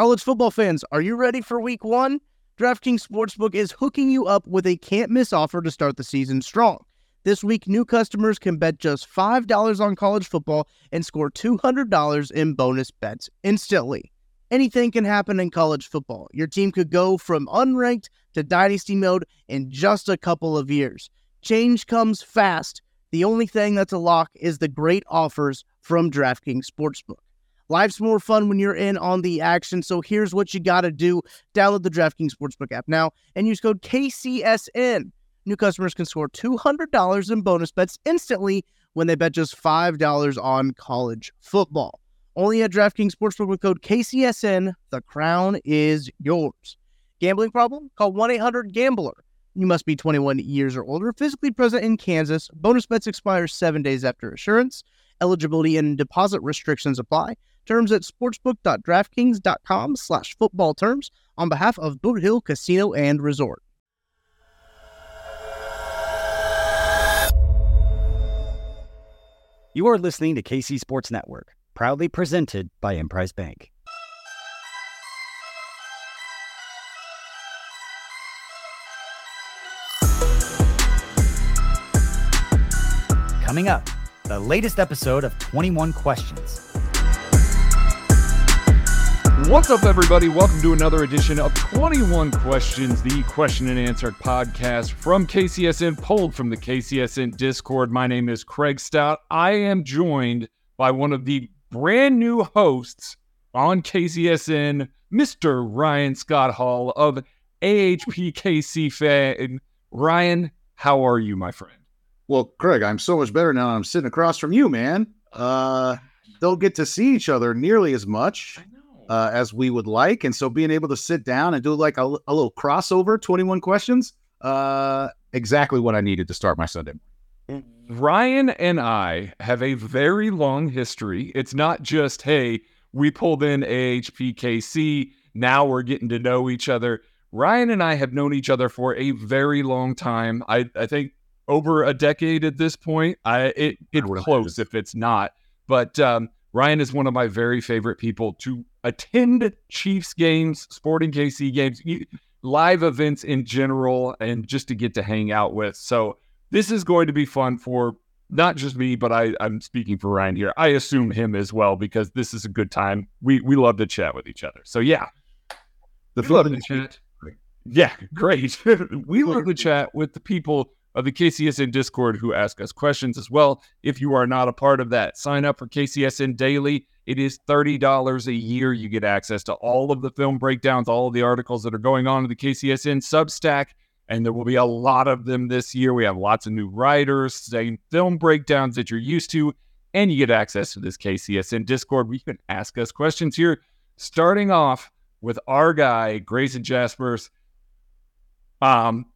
College football fans, are you ready for week one? DraftKings Sportsbook is hooking you up with a can't miss offer to start the season strong. This week, new customers can bet just $5 on college football and score $200 in bonus bets instantly. Anything can happen in college football. Your team could go from unranked to dynasty mode in just a couple of years. Change comes fast. The only thing that's a lock is the great offers from DraftKings Sportsbook. Life's more fun when you're in on the action. So here's what you got to do download the DraftKings Sportsbook app now and use code KCSN. New customers can score $200 in bonus bets instantly when they bet just $5 on college football. Only at DraftKings Sportsbook with code KCSN. The crown is yours. Gambling problem? Call 1 800 Gambler. You must be 21 years or older, physically present in Kansas. Bonus bets expire seven days after assurance. Eligibility and deposit restrictions apply. Terms at sportsbook.draftkings.com slash football terms on behalf of Boot Hill Casino and Resort. You are listening to KC Sports Network, proudly presented by Emprise Bank. Coming up, the latest episode of 21 Questions. What's up, everybody? Welcome to another edition of 21 Questions, the question and answer podcast from KCSN, pulled from the KCSN Discord. My name is Craig Stout. I am joined by one of the brand new hosts on KCSN, Mr. Ryan Scott Hall of AHPKC fan. Ryan, how are you, my friend? Well, Craig, I'm so much better now. I'm sitting across from you, man. Uh, don't get to see each other nearly as much uh, as we would like, and so being able to sit down and do like a, a little crossover, 21 questions, uh, exactly what I needed to start my Sunday. Ryan and I have a very long history. It's not just hey, we pulled in AHPKC. Now we're getting to know each other. Ryan and I have known each other for a very long time. I, I think over a decade at this point. I it it's close if it's not. But um, Ryan is one of my very favorite people to attend Chiefs games, Sporting KC games, live events in general, and just to get to hang out with. So this is going to be fun for not just me, but I, I'm speaking for Ryan here. I assume him as well because this is a good time. We we love to chat with each other. So yeah, the love to chat. Yeah, great. we love to chat with the people of the KCSN Discord who ask us questions as well. If you are not a part of that, sign up for KCSN Daily. It is $30 a year. You get access to all of the film breakdowns, all of the articles that are going on in the KCSN Substack, and there will be a lot of them this year. We have lots of new writers, same film breakdowns that you're used to, and you get access to this KCSN Discord where you can ask us questions here. Starting off with our guy, Grayson Jaspers. Um,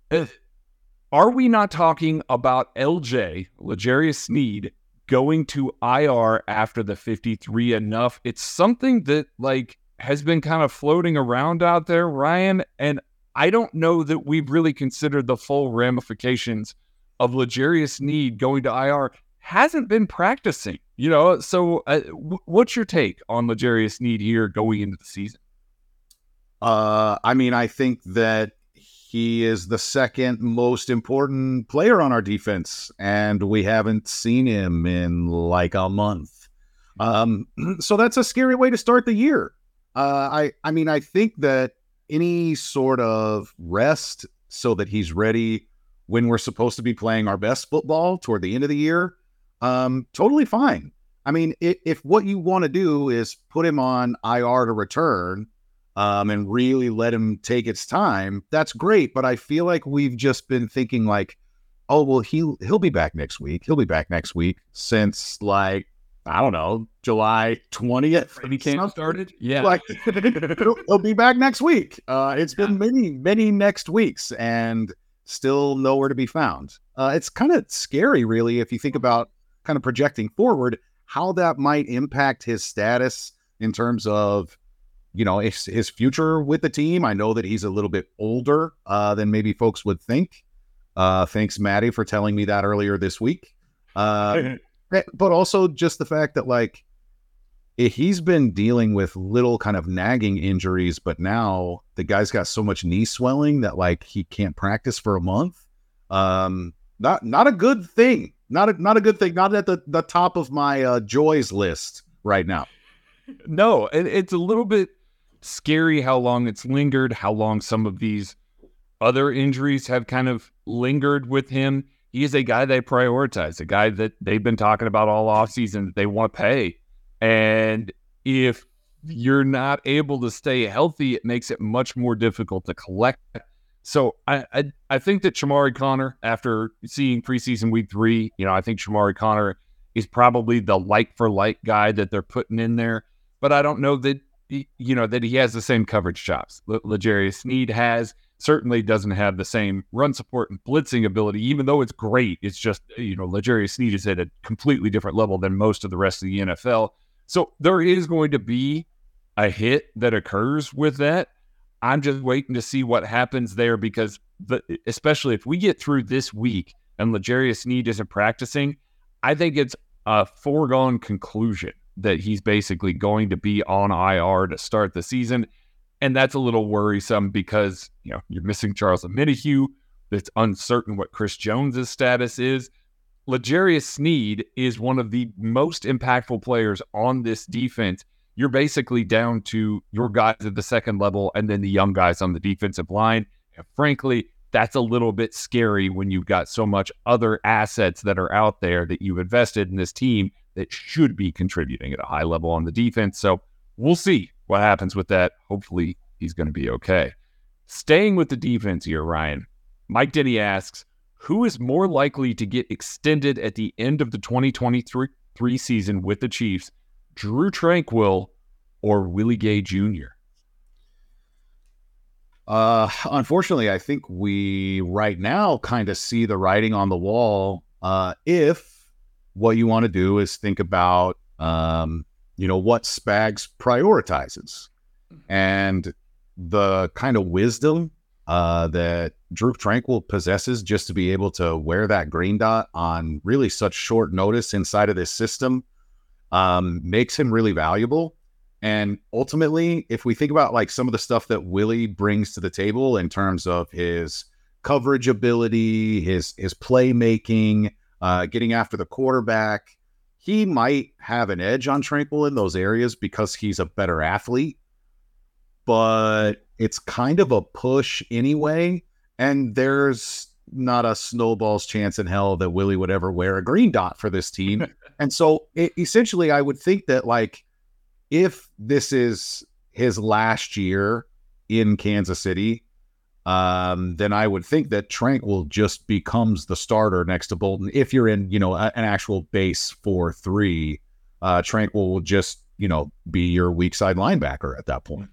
are we not talking about LJ, L'Jarius Sneed, going to IR after the 53 enough? It's something that like has been kind of floating around out there, Ryan, and I don't know that we've really considered the full ramifications of L'Jarius Sneed going to IR. Hasn't been practicing, you know. So, uh, w- what's your take on L'Jarius Sneed here going into the season? Uh, I mean, I think that he is the second most important player on our defense, and we haven't seen him in like a month. Um, so that's a scary way to start the year. Uh, I, I mean, I think that any sort of rest so that he's ready when we're supposed to be playing our best football toward the end of the year, um, totally fine. I mean, if, if what you want to do is put him on IR to return, um, and really let him take its time, that's great. But I feel like we've just been thinking like, oh well, he'll he'll be back next week. He'll be back next week since like I don't know July twentieth. He came started. Yeah, like he'll, he'll, be back next week. Uh, it's yeah. been many many next weeks and still nowhere to be found. Uh, it's kind of scary, really, if you think about kind of projecting forward how that might impact his status in terms of you know his, his future with the team. I know that he's a little bit older uh, than maybe folks would think. Uh, thanks, Maddie, for telling me that earlier this week. Uh, but also just the fact that like he's been dealing with little kind of nagging injuries, but now the guy's got so much knee swelling that like he can't practice for a month. Um, not not a good thing. Not a not a good thing. Not at the, the top of my uh, joys list right now. No, it, it's a little bit scary how long it's lingered, how long some of these other injuries have kind of lingered with him. He is a guy they prioritize, a guy that they've been talking about all offseason that they want to pay. And if you're not able to stay healthy, it makes it much more difficult to collect. So I, I, I think that Chamarri Conner, after seeing preseason week three, you know, I think Chamarri Conner is probably the like for like guy that they're putting in there. But I don't know that you know that he has the same coverage chops. L- L'Jarius Sneed has certainly doesn't have the same run support and blitzing ability, even though it's great. It's just you know L'Jarius Sneed is at a completely different level than most of the rest of the NFL. So there is going to be a hit that occurs with that. I'm just waiting to see what happens there because, the, especially if we get through this week and L'Jarius Sneed isn't practicing, I think it's a foregone conclusion that he's basically going to be on IR to start the season. And that's a little worrisome because, you know, you're missing Charles Omenihu. It's uncertain what Chris Jones's status is. L'Jarius Sneed is one of the most impactful players on this defense. You're basically down to your guys at the second level and then the young guys on the defensive line. And frankly, that's a little bit scary when you've got so much other assets that are out there that you've invested in this team that should be contributing at a high level on the defense. So we'll see what happens with that. Hopefully, he's going to be okay. Staying with the defense here, Ryan, Mike Denny asks, who is more likely to get extended at the end of the 2023 season with the Chiefs, Drue Tranquill or Willie Gay Jr.? Uh, unfortunately, I think we right now kind of see the writing on the wall. Uh, if what you want to do is think about, um, you know, what Spags prioritizes and the kind of wisdom uh, that Drue Tranquill possesses just to be able to wear that green dot on really such short notice inside of this system um, makes him really valuable. And ultimately, if we think about like some of the stuff that Willie brings to the table in terms of his coverage ability, his his playmaking, uh, getting after the quarterback, he might have an edge on Tranquill in those areas because he's a better athlete. But it's kind of a push anyway. And there's not a snowball's chance in hell that Willie would ever wear a green dot for this team. and so it, essentially, I would think that, like, if this is his last year in Kansas City, um, then I would think that Tranquill just becomes the starter next to Bolton. If you're in, you know, a, an actual base four three, uh, Tranquill will just, you know, be your weak side linebacker at that point.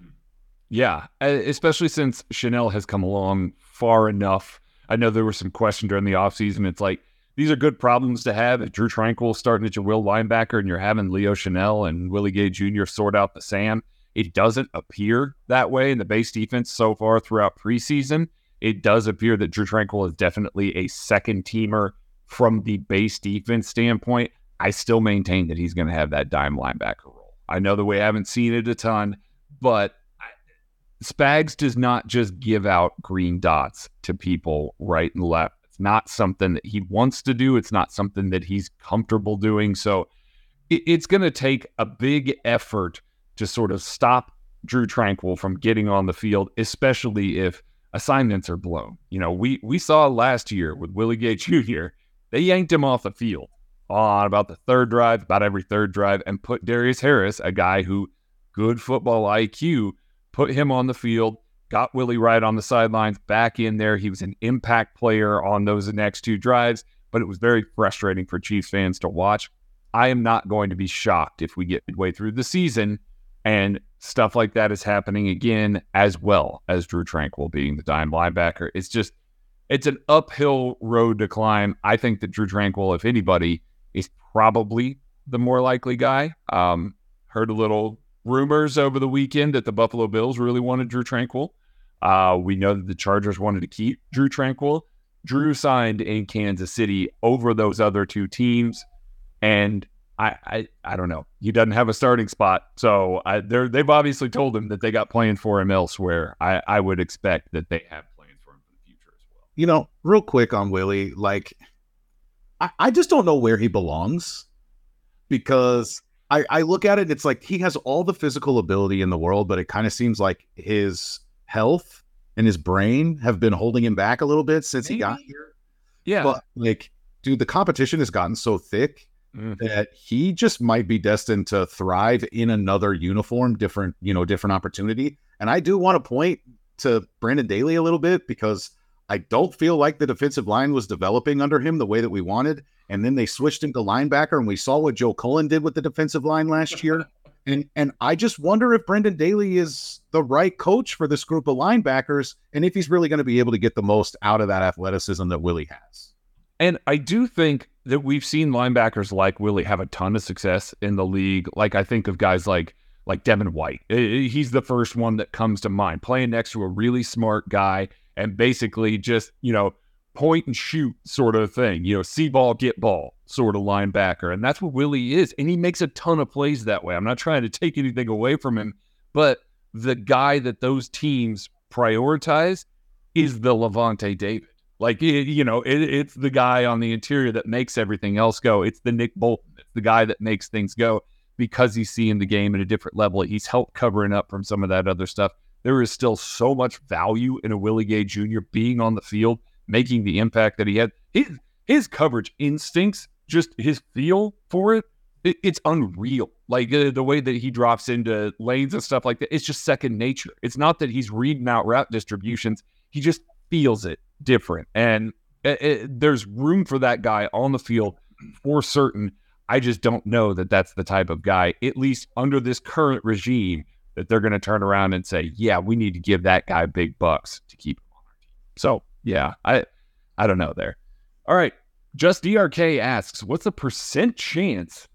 Yeah, especially since Chenal has come along far enough. I know there were some questions during the offseason. It's like these are good problems to have. If Drue Tranquill starting at your will linebacker and you're having Leo Chenal and Willie Gay Jr. sort out the sand, it doesn't appear that way in the base defense so far throughout preseason. It does appear that Drue Tranquill is definitely a second teamer from the base defense standpoint. I still maintain that he's going to have that dime linebacker role. I know that we haven't seen it a ton, but Spags does not just give out green dots to people right and left. It's not something that he wants to do. It's not something that he's comfortable doing. So it, it's going to take a big effort to sort of stop Drue Tranquill from getting on the field, especially if assignments are blown. You know, we we saw last year with Willie Gay Jr. They yanked him off the field on about the third drive, about every third drive, and put Darius Harris, a guy who good football IQ put him on the field, got Willie right on the sidelines, back in there. He was an impact player on those next two drives, but it was very frustrating for Chiefs fans to watch. I am not going to be shocked if we get midway through the season and stuff like that is happening again, as well as Drue Tranquill being the dime linebacker. It's just, it's an uphill road to climb. I think that Drue Tranquill, if anybody, is probably the more likely guy. Um, heard a little rumors over the weekend that the Buffalo Bills really wanted Drue Tranquill. Uh, we know that the Chargers wanted to keep Drue Tranquill. Drue signed in Kansas City over those other two teams. And I, I, I don't know. He doesn't have a starting spot, so I, they're they've obviously told him that they got plans for him elsewhere. I, I would expect that they have plans for him for the future as well. You know, real quick on Willie, like I, I just don't know where he belongs because I, I look at it, it's like he has all the physical ability in the world, but it kind of seems like his health and his brain have been holding him back a little bit since he got here. Yeah, But like, dude, the competition has gotten so thick Mhm. that he just might be destined to thrive in another uniform, different, you know, different opportunity. And I do want to point to Brendan Daly a little bit because I don't feel like the defensive line was developing under him the way that we wanted. And then they switched him to linebacker, and we saw what Joe Cullen did with the defensive line last year. And and I just wonder if Brendan Daly is the right coach for this group of linebackers, and if he's really going to be able to get the most out of that athleticism that Willie has. And I do think that we've seen linebackers like Willie have a ton of success in the league. Like I think of guys like like Devin White. He's the first one that comes to mind, playing next to a really smart guy and basically just, you know, point and shoot sort of thing. You know, see ball, get ball sort of linebacker. And that's what Willie is. And he makes a ton of plays that way. I'm not trying to take anything away from him, but the guy that those teams prioritize is the Lavonte David. Like it, you know, it, it's the guy on the interior that makes everything else go. It's the Nick Bolton. It's the guy that makes things go because he's seeing the game at a different level. He's helped covering up from some of that other stuff. There is still so much value in a Willie Gay Jr. being on the field, making the impact that he had. His his coverage instincts, just his feel for it, it it's unreal. Like uh, the way that he drops into lanes and stuff like that, it's just second nature. It's not that he's reading out route distributions; he just feels it different. And it, it- there's room for that guy on the field for certain. I just don't know that that's the type of guy, at least under this current regime, that they're going to turn around and say, "Yeah, we need to give that guy big bucks to keep him on our team." So, yeah, I, I don't know there. All right, just DRK asks, "What's the percent chance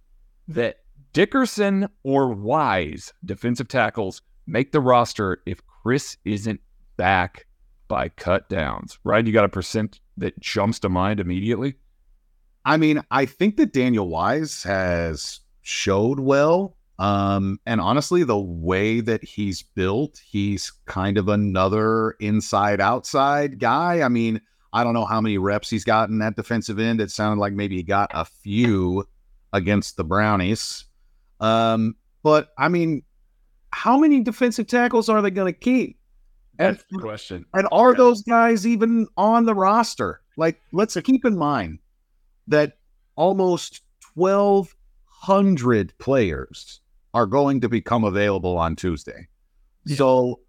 that Dickerson or Wise defensive tackles make the roster if Chris isn't back by cut downs?" right? you got a percent that jumps to mind immediately? I mean, I think that Daniel Wise has showed well. Um, and honestly, the way that he's built, he's kind of another inside outside guy. I mean, I don't know how many reps he's gotten at defensive end. It sounded like maybe he got a few against the Brownies. Um, but I mean, how many defensive tackles are they going to keep? And, the question. and are Yeah. those guys even on the roster? Like, let's keep in mind that almost 1,200 players are going to become available on Tuesday. Yeah. So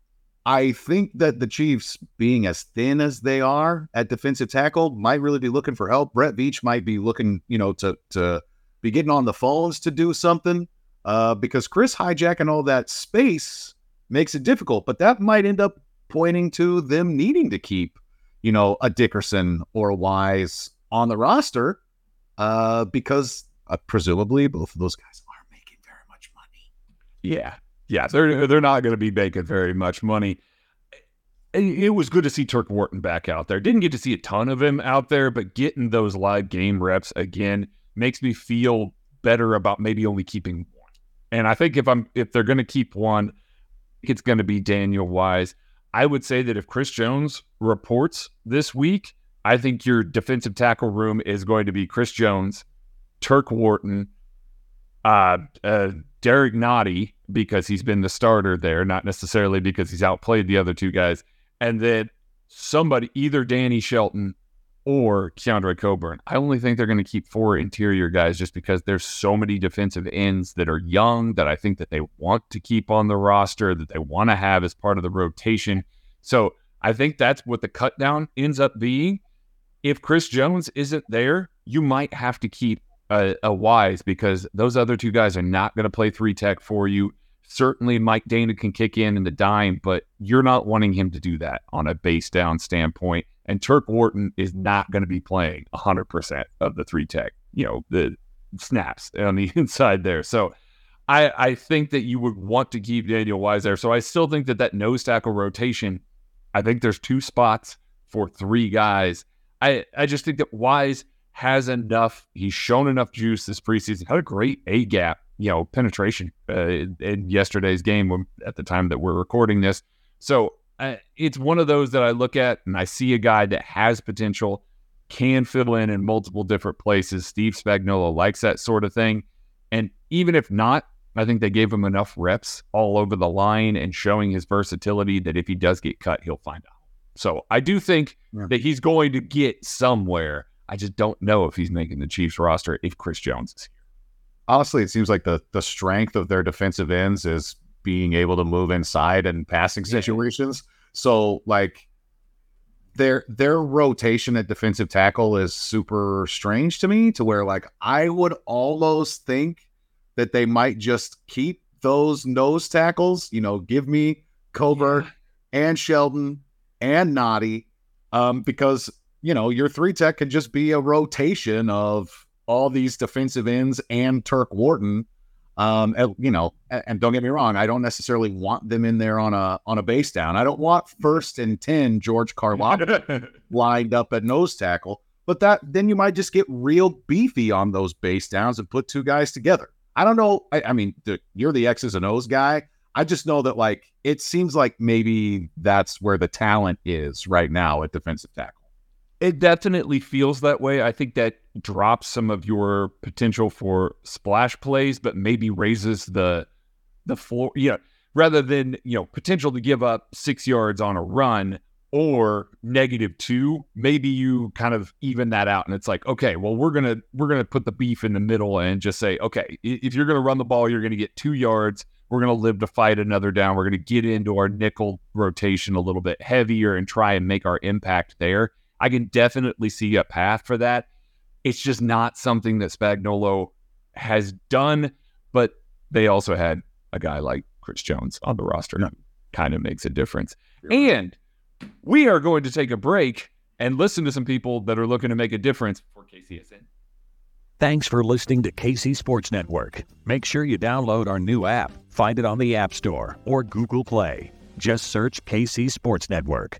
I think that the Chiefs, being as thin as they are at defensive tackle, might really be looking for help. Brett Veach might be looking, you know, to to be getting on the phones to do something uh, because Chris hijacking all that space makes it difficult. But that might end up pointing to them needing to keep, you know, a Dickerson or a Wise on the roster uh, because uh, presumably both of those guys aren't making very much money. Yeah, yeah, they're they're not going to be making very much money. It, it was good to see Turk Wharton back out there. Didn't get to see a ton of him out there, but getting those live game reps again makes me feel better about maybe only keeping one. And I think if I'm if they're going to keep one, it's going to be Daniel Wise. I would say that if Chris Jones reports this week, I think your defensive tackle room is going to be Chris Jones, Turk Wharton, uh, uh, Derrick Nnadi because he's been the starter there, not necessarily because he's outplayed the other two guys, and then somebody, either Danny Shelton or Keondre Coburn. I only think they're going to keep four interior guys just because there's so many defensive ends that are young that I think that they want to keep on the roster, that they want to have as part of the rotation. So I think that's what the cut down ends up being. If Chris Jones isn't there, you might have to keep a, a Wise because those other two guys are not going to play three tech for you. Certainly, Mike Danna can kick in in the dime, but you're not wanting him to do that on a base down standpoint. And Turk Wharton is not going to be playing 100% of the three tech, you know, the snaps on the inside there. So I, I think that you would want to keep Daniel Wise there. So I still think that that nose tackle rotation, I think there's two spots for three guys. I, I just think that Wise has enough. He's shown enough juice this preseason. Had a great A gap, you know, penetration uh, in yesterday's game at the time that we're recording this. So uh, it's one of those that I look at and I see a guy that has potential, can fill in in multiple different places. Steve Spagnuolo likes that sort of thing. And even if not, I think they gave him enough reps all over the line and showing his versatility that if he does get cut, he'll find out. So I do think yeah. that he's going to get somewhere. I just don't know if he's making the Chiefs roster if Chris Jones is here. Honestly, it seems like the the strength of their defensive ends is being able to move inside and passing situations. So like their their rotation at defensive tackle is super strange to me to where like I would almost think that they might just keep those nose tackles, you know, give me Colbert yeah. and Shelton and Nnadi um, because you know your three tech can just be a rotation of all these defensive ends and Turk Wharton um, and, you know, and, and, don't get me wrong, I don't necessarily want them in there on a on a base down. I don't want first and ten George Karlaftis lined up at nose tackle, but that then you might just get real beefy on those base downs and put two guys together. I don't know. I, I mean, the, you're the X's and O's guy. I just know that like it seems like maybe that's where the talent is right now at defensive tackle. It definitely feels that way. I think that drops some of your potential for splash plays, but maybe raises the the floor. You know, rather than you know potential to give up six yards on a run or negative two, maybe you kind of even that out, and it's like, okay, well, we're gonna we're gonna put the beef in the middle and just say, okay, if you're gonna run the ball, you're gonna get two yards. We're gonna live to fight another down. We're gonna get into our nickel rotation a little bit heavier and try and make our impact there I can definitely see a path for that. It's just not something that Spagnuolo has done, but they also had a guy like Chris Jones on the roster. No. Kind of makes a difference. And we are going to take a break and listen to some people that are looking to make a difference for KCSN. Thanks for listening to KC Sports Network. Make sure you download our new app. Find it on the App Store or Google Play. Just search KC Sports Network.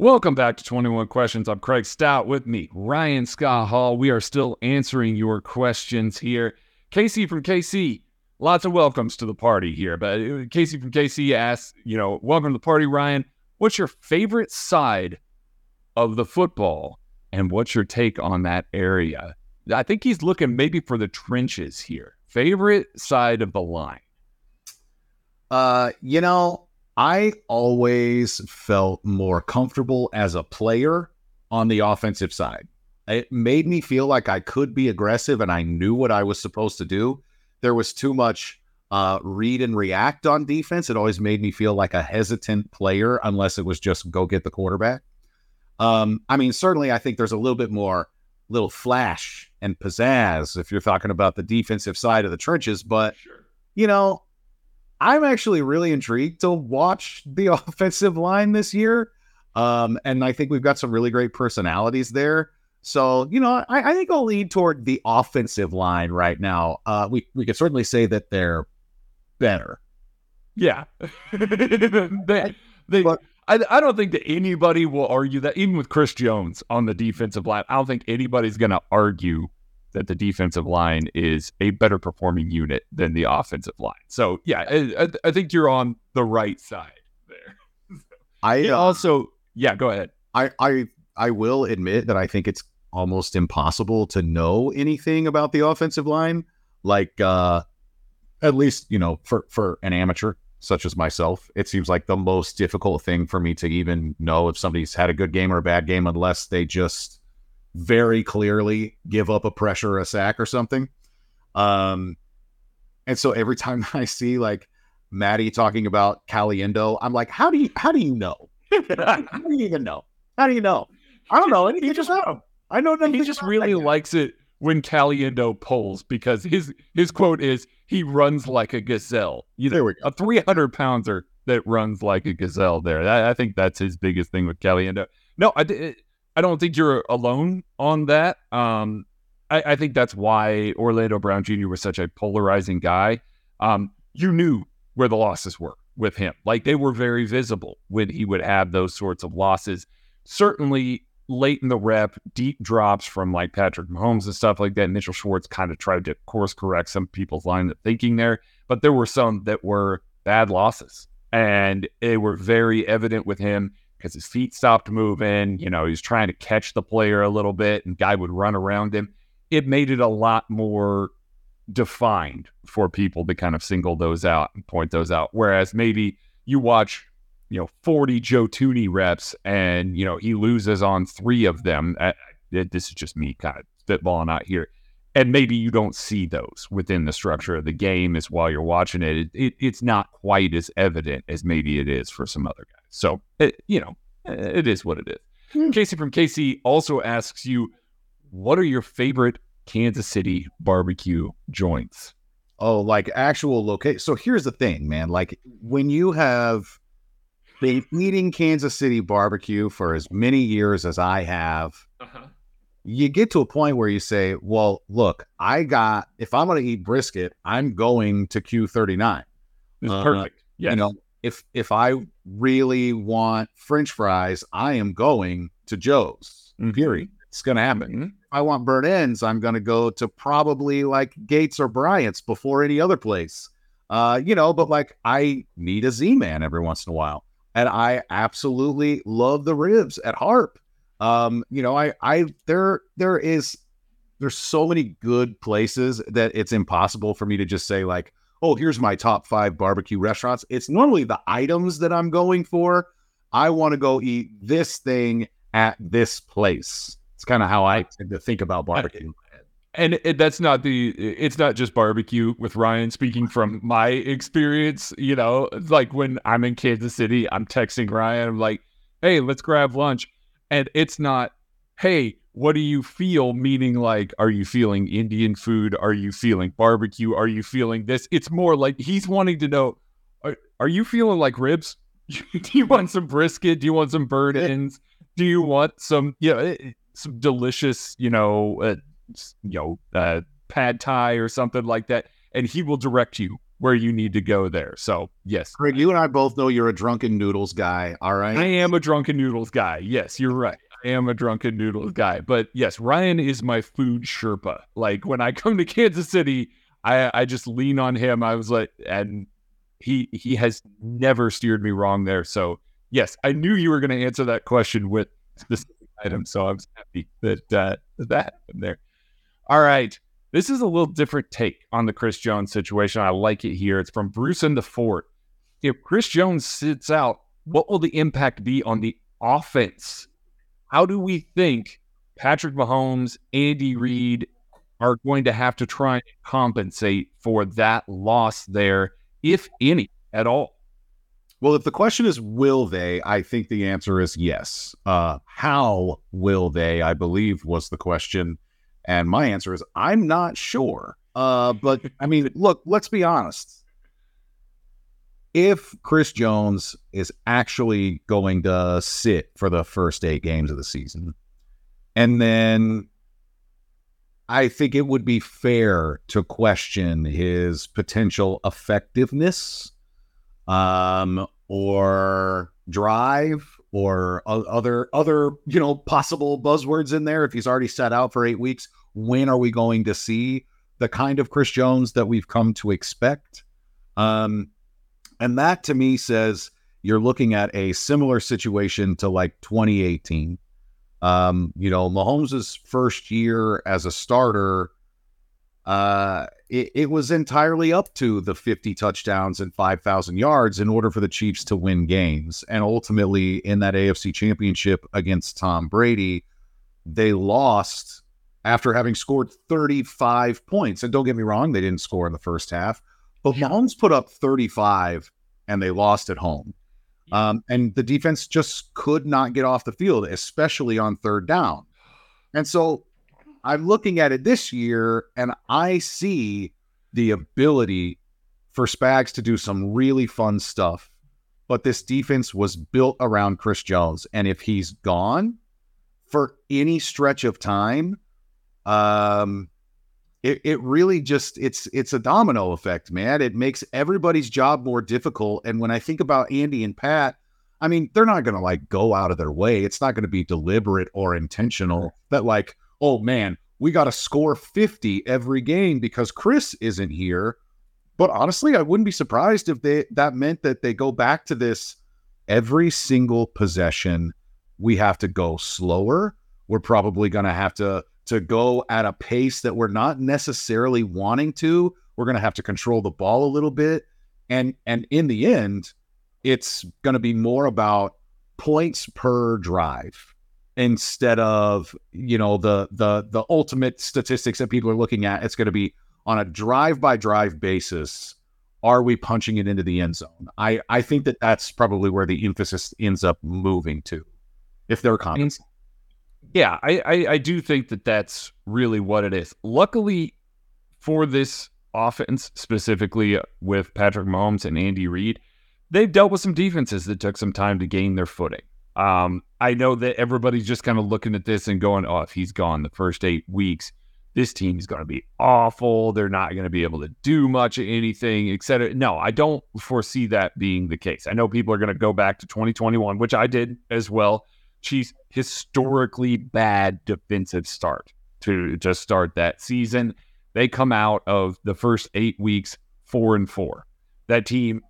Welcome back to 21 Questions. I'm Craig Stout with me, Ryan Scott Hall. We are still answering your questions here. Casey from KC, lots of welcomes to the party here. But uh, Casey from KC asks, you know, welcome to the party, Ryan. What's your favorite side of the football? And what's your take on that area? I think he's looking maybe for the trenches here favorite side of the line? Uh, you know, I always felt more comfortable as a player on the offensive side. It made me feel like I could be aggressive and I knew what I was supposed to do. There was too much uh, read and react on defense. It always made me feel like a hesitant player unless it was just go get the quarterback. Um, I mean, certainly, I think there's a little bit more little flash and pizzazz if you're talking about the defensive side of the trenches. But, you know, I'm actually really intrigued to watch the offensive line this year. Um, and I think we've got some really great personalities there. So, you know, I, I think I'll lead toward the offensive line right now. Uh, we, we could certainly say that they're better. Yeah. they, they, but, I, I don't think that anybody will argue that, even with Chris Jones on the defensive line, I don't think anybody's going to argue that the defensive line is a better performing unit than the offensive line. So, yeah, I, I think you're on the right side there. I uh, also, yeah, go ahead. I, I, I will admit that I think it's almost impossible to know anything about the offensive line. Like, uh, at least, you know, for, for an amateur such as myself, it seems like the most difficult thing for me to even know if somebody's had a good game or a bad game unless they just very clearly give up a pressure or a sack or something. Um, and so every time I see like Maddie talking about Caliendo, I'm like, how do you how do you know? how do you even know? How do you know? I don't know. You just know. I know that He just really likes it when Caliendo pulls because his his quote is he runs like a gazelle. You there we go. A 300 pounder that runs like a gazelle there. I, I think that's his biggest thing with Caliendo. No, I, I don't think you're alone on that. Um, I, I think that's why Orlando Brown Jr. was such a polarizing guy. Um, you knew where the losses were with him. Like they were very visible when he would have those sorts of losses. Certainly late in the rep, deep drops from like Patrick Mahomes and stuff like that. Mitchell Schwartz kind of tried to course correct some people's line of thinking there, but there were some that were bad losses. And they were very evident with him because his feet stopped moving. You know, he was trying to catch the player a little bit and guy would run around him. It made it a lot more defined for people to kind of single those out and point those out. Whereas maybe you watch you know 40 Joe Thuney reps and you know he loses on three of them. Uh, I, this is just me kind of spitballing out here. And maybe you don't see those within the structure of the game as while you're watching it. it, it it's not quite as evident as maybe it is for some other guys. So, it, you know, it is what it is. Mm. Casey from KC also asks you, what are your favorite Kansas City barbecue joints? Oh, like actual location. So here's the thing, man. Like when you have been eating Kansas City barbecue for as many years as I have, uh-huh. you get to a point where you say, well, look, I got, if I'm going to eat brisket, I'm going to Q39. Uh, perfect. Yeah. You know, if, if I really want French fries, I am going to Joe's, mm-hmm. period. It's going to happen. Mm-hmm. If I want burnt ends, I'm going to go to probably like Gates or Bryant's before any other place. Uh, you know, but like I need a Z Man every once in a while and I absolutely love the ribs at Harp. Um, you know, I I there there is there's so many good places that it's impossible for me to just say like, oh, here's my top five barbecue restaurants. It's normally the items that I'm going for. I want to go eat this thing at this place. It's kind of how I tend to think about barbecue and it, that's not the it's not just barbecue with Ryan speaking from my experience you know like when I'm in Kansas City I'm texting Ryan I'm like hey let's grab lunch and it's not hey what do you feel? Meaning like are you feeling Indian food? Are you feeling barbecue? Are you feeling this? It's more like he's wanting to know are, are you feeling like ribs? Do you want some brisket? Do you want some bird ends? Do you want some you know eh, some delicious you know uh, you know, uh, pad thai or something like that, and he will direct you where you need to go there. So yes, Greg, you and I both know you're a drunken noodles guy. All right, I am a drunken noodles guy. Yes, you're right. I am a drunken noodles guy. But yes, Ryan is my food Sherpa. Like when I come to Kansas City, I I just lean on him. I was like, and he he has never steered me wrong there. So yes, I knew you were going to answer that question with specific item. So I'm happy that uh, that happened there. All right. This is a little different take on the Chris Jones situation. I like it here. It's from Bruce in the Fort. If Chris Jones sits out, what will the impact be on the offense? How do we think Patrick Mahomes, Andy Reid are going to have to try and compensate for that loss there, if any at all? Well, if the question is will they, I think the answer is yes. Uh, how will they? I believe was the question, and my answer is I'm not sure. Uh, but I mean, look, let's be honest. If Chris Jones is actually going to sit for the first eight games of the season, and then I think it would be fair to question his potential effectiveness um, or drive or other other you know possible buzzwords in there if he's already set out for eight weeks. When are we going to see the kind of chris jones that we've come to expect? Um and that to me says you're looking at a similar situation to like 2018 um you know mahomes's first year as a starter uh it, it was entirely up to the 50 touchdowns and 5,000 yards in order for the Chiefs to win games. And ultimately, in that AFC championship against Tom Brady, they lost after having scored 35 points. And don't get me wrong, they didn't score in the first half, but Mahomes put up 35 and they lost at home. Um, and the defense just could not get off the field, especially on third down. And so I'm looking at it this year and I see the ability for Spags to do some really fun stuff. But this defense was built around Chris Jones. And if he's gone for any stretch of time, um, it, it really just it's it's a domino effect, man. It makes everybody's job more difficult. And when I think about Andy and Pat, I mean, they're not gonna like go out of their way. It's not gonna be deliberate or intentional that like oh man, we got to score 50 every game because Chris isn't here. But honestly, I wouldn't be surprised if they that meant that they go back to this every single possession. We have to go slower. We're probably going to have to to go at a pace that we're not necessarily wanting to. We're going to have to control the ball a little bit. And and in the end, it's going to be more about points per drive instead of you know the the the ultimate statistics that people are looking at it's going to be on a drive by drive basis are we punching it into the end zone i i think that that's probably where the emphasis ends up moving to if they're confident yeah I, I i do think that that's really what it is luckily for this offense specifically with patrick mahomes and andy reid they've dealt with some defenses that took some time to gain their footing um, I know that everybody's just kind of looking at this and going, oh, if he's gone the first eight weeks, this team is going to be awful. They're not going to be able to do much of anything, et cetera. No, I don't foresee that being the case. I know people are going to go back to 2021, which I did as well. Chiefs historically bad defensive start to just start that season. They come out of the first eight weeks four and four. That team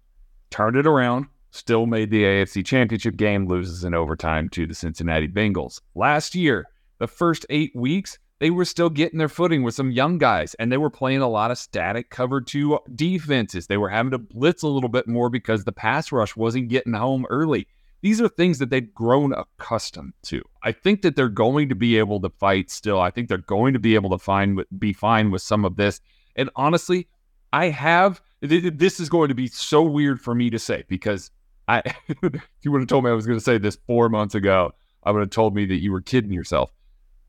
turned it around, still made the AFC Championship game, loses in overtime to the Cincinnati Bengals. Last year, the first eight weeks, they were still getting their footing with some young guys, and they were playing a lot of static cover two defenses. They were having to blitz a little bit more because the pass rush wasn't getting home early. These are things that they've grown accustomed to. I think that they're going to be able to fight still. I think they're going to be able to find be fine with some of this. And honestly, I have this is going to be so weird for me to say because I you would have told me I was going to say this four months ago, I would have told me that you were kidding yourself.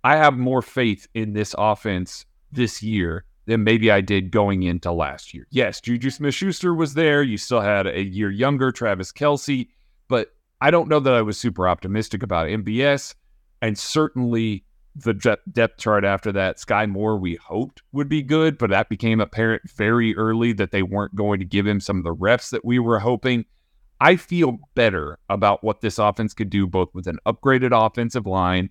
I have more faith in this offense this year than maybe I did going into last year. Yes, Juju Smith Schuster was there. You still had a year younger Travis Kelce, but I don't know that I was super optimistic about MBS, And certainly the depth chart after that, Skyy Moore, we hoped would be good, but that became apparent very early that they weren't going to give him some of the reps that we were hoping. I feel better about what this offense could do, both with an upgraded offensive line,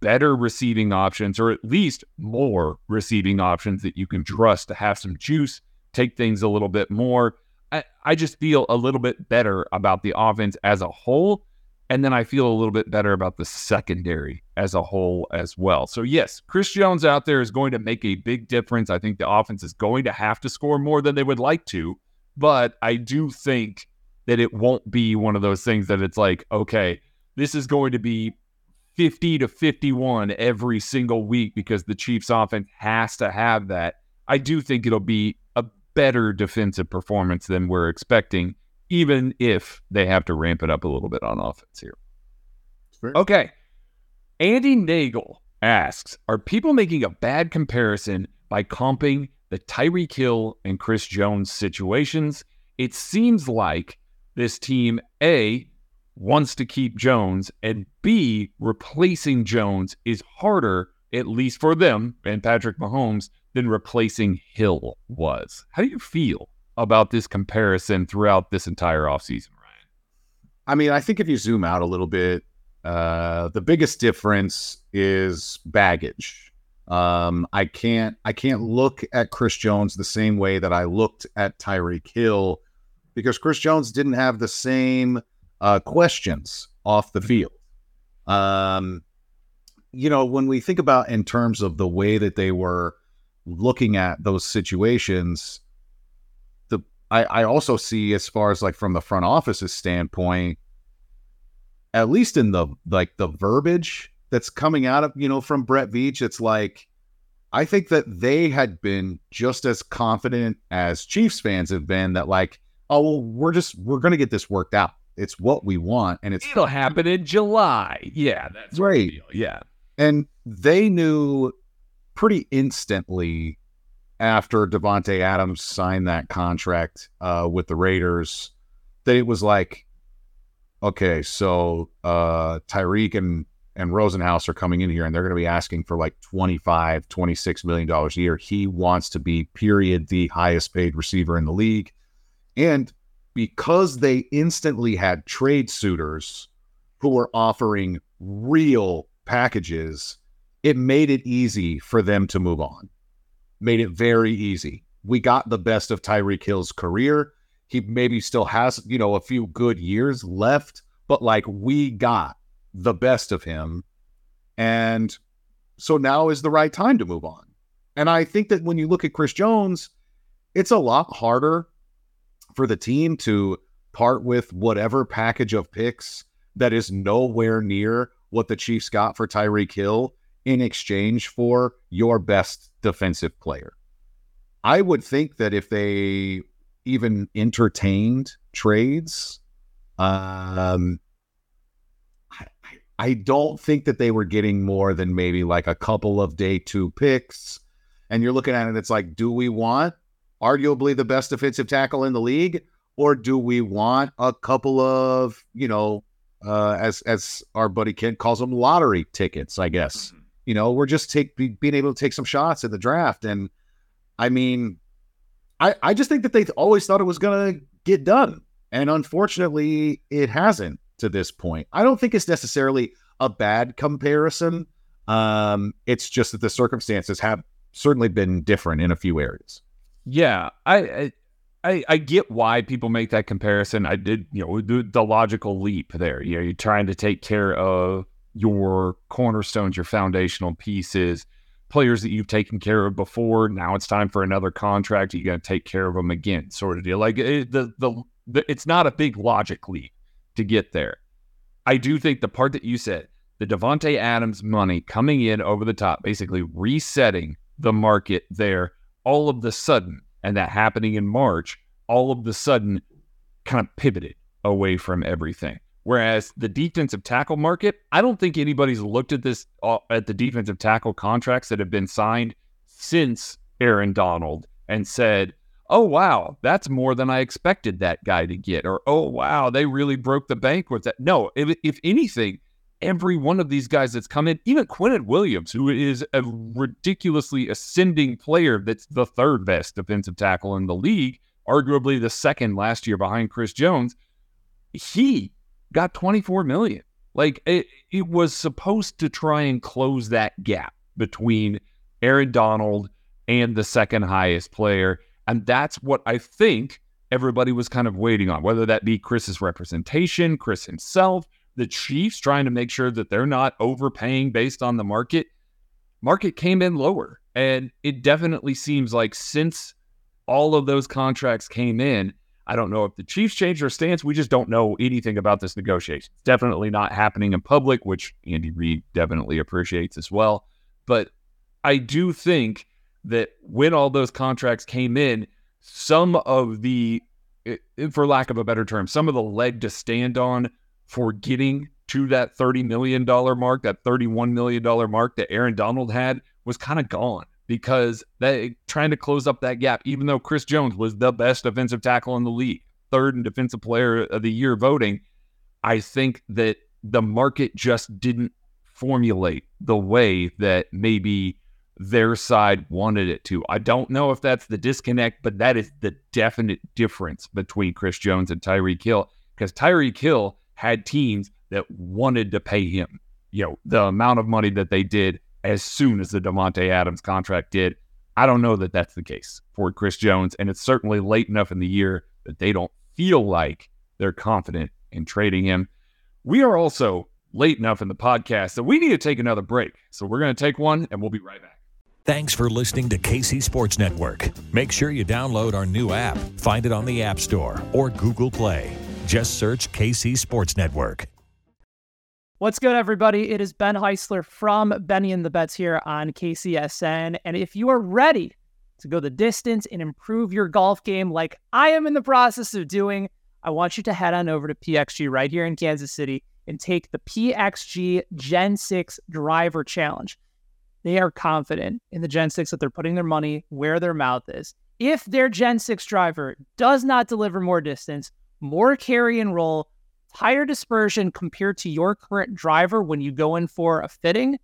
better receiving options, or at least more receiving options that you can trust to have some juice, take things a little bit more. I, I just feel a little bit better about the offense as a whole. And then I feel a little bit better about the secondary as a whole as well. So, yes, Chris Jones out there is going to make a big difference. I think the offense is going to have to score more than they would like to. But I do think that it won't be one of those things that it's like, okay, this is going to be 50 to 51 every single week because the Chiefs offense has to have that. I do think it'll be a better defensive performance than we're expecting, even if they have to ramp it up a little bit on offense here. Okay. Andy Nagel asks Are people making a bad comparison by comping the Tyreek Hill and Chris Jones situations? It seems like this team, A, wants to keep Jones, and B, replacing Jones is harder, at least for them and Patrick Mahomes, than replacing Hill was. How do you feel about this comparison throughout this entire offseason, Ryan? I mean, I think if you zoom out a little bit, uh, the biggest difference is baggage. Um, I can't I can't look at Chris Jones the same way that I looked at Tyreek Hill because Chris Jones didn't have the same uh, questions off the field. Um, you know, when we think about in terms of the way that they were looking at those situations, the I, I also see as far as like from the front office's standpoint, at least in the like the verbiage that's coming out of you know from Brett Veach, it's like I think that they had been just as confident as Chiefs fans have been that like, oh well, we're just we're gonna get this worked out. It's what we want, and it's it'll happen in July. Yeah, that's right. Yeah, and they knew pretty instantly after Davante Adams signed that contract uh, with the Raiders that it was like, okay, so uh, Tyreek and and Rosenhaus are coming in here and they're going to be asking for like 25, 26 million dollars a year. He wants to be period the highest paid receiver in the league. And because they instantly had trade suitors who were offering real packages, it made it easy for them to move on. Made it very easy. We got the best of Tyreek Hill's career. He maybe still has, you know, a few good years left, but like we got the best of him. And so now is the right time to move on. And I think that when you look at Chris Jones, it's a lot harder for the team to part with whatever package of picks that is nowhere near what the Chiefs got for Tyreek Hill in exchange for your best defensive player. I would think that if they even entertained trades, um, I, I don't think that they were getting more than maybe like a couple of day two picks. And you're looking at it, it's like, do we want arguably the best defensive tackle in the league, or do we want a couple of you know, uh, as as our buddy Kent calls them, lottery tickets? I guess mm-hmm. You know we're just take be, being able to take some shots in the draft, and I mean, I I just think that they always thought it was gonna get done, and unfortunately, it hasn't to this point. I don't think it's necessarily a bad comparison. Um, it's just that the circumstances have certainly been different in a few areas. Yeah, I, I I get why people make that comparison. I did, you know, the, the logical leap there. You know, you're trying to take care of your cornerstones, your foundational pieces, players that you've taken care of before. Now it's time for another contract. You got to take care of them again, sort of deal. Like it, the, the the it's not a big logic leap to get there. I do think the part that you said, the Davante Adams money coming in over the top, basically resetting the market there all of the sudden, and that happening in March, all of the sudden kind of pivoted away from everything. Whereas the defensive tackle market, I don't think anybody's looked at this uh, at the defensive tackle contracts that have been signed since Aaron Donald and said, "Oh wow, that's more than I expected that guy to get," or "Oh wow, they really broke the bank with that." No, if, if anything, every one of these guys that's come in, even Quinnen Williams, who is a ridiculously ascending player that's the third best defensive tackle in the league, arguably the second last year behind Chris Jones, he got 24 million. Like it, it was supposed to try and close that gap between Aaron Donald and the second highest player. And that's what I think everybody was kind of waiting on, whether that be Chris's representation, Chris himself, the Chiefs trying to make sure that they're not overpaying based on the market, market came in lower. And it definitely seems like since all of those contracts came in, I don't know if the Chiefs changed their stance. We just don't know anything about this negotiation. It's definitely not happening in public, which Andy Reid definitely appreciates as well. But I do think that when all those contracts came in, some of the, for lack of a better term, some of the leg to stand on for getting to that $30 million mark, that $31 million mark that Aaron Donald had was kind of gone because they trying to close up that gap, even though Chris Jones was the best defensive tackle in the league, third in defensive player of the year voting. I think that the market just didn't formulate the way that maybe their side wanted it to. I don't know if that's the disconnect, but that is the definite difference between Chris Jones and Tyreek Hill because Tyreek Hill had teams that wanted to pay him, you know, the amount of money that they did as soon as the Davante Adams contract did. I don't know that that's the case for Chris Jones, and it's certainly late enough in the year that they don't feel like they're confident in trading him. We are also late enough in the podcast that we need to take another break. So we're going to take one and we'll be right back. Thanks for listening to KC Sports Network. Make sure you download our new app. Find it on the App Store or Google Play. Just search KC Sports Network. What's good, everybody? It is Ben Heisler from Benny and the Bets here on KCSN. And if you are ready to go the distance and improve your golf game like I am in the process of doing, I want you to head on over to PXG right here in Kansas City and take the PXG Gen 6 Driver Challenge. They are confident in the Gen 6 that they're putting their money where their mouth is. If their Gen 6 driver does not deliver more distance, more carry and roll, higher dispersion compared to your current driver when you go in for a fitting,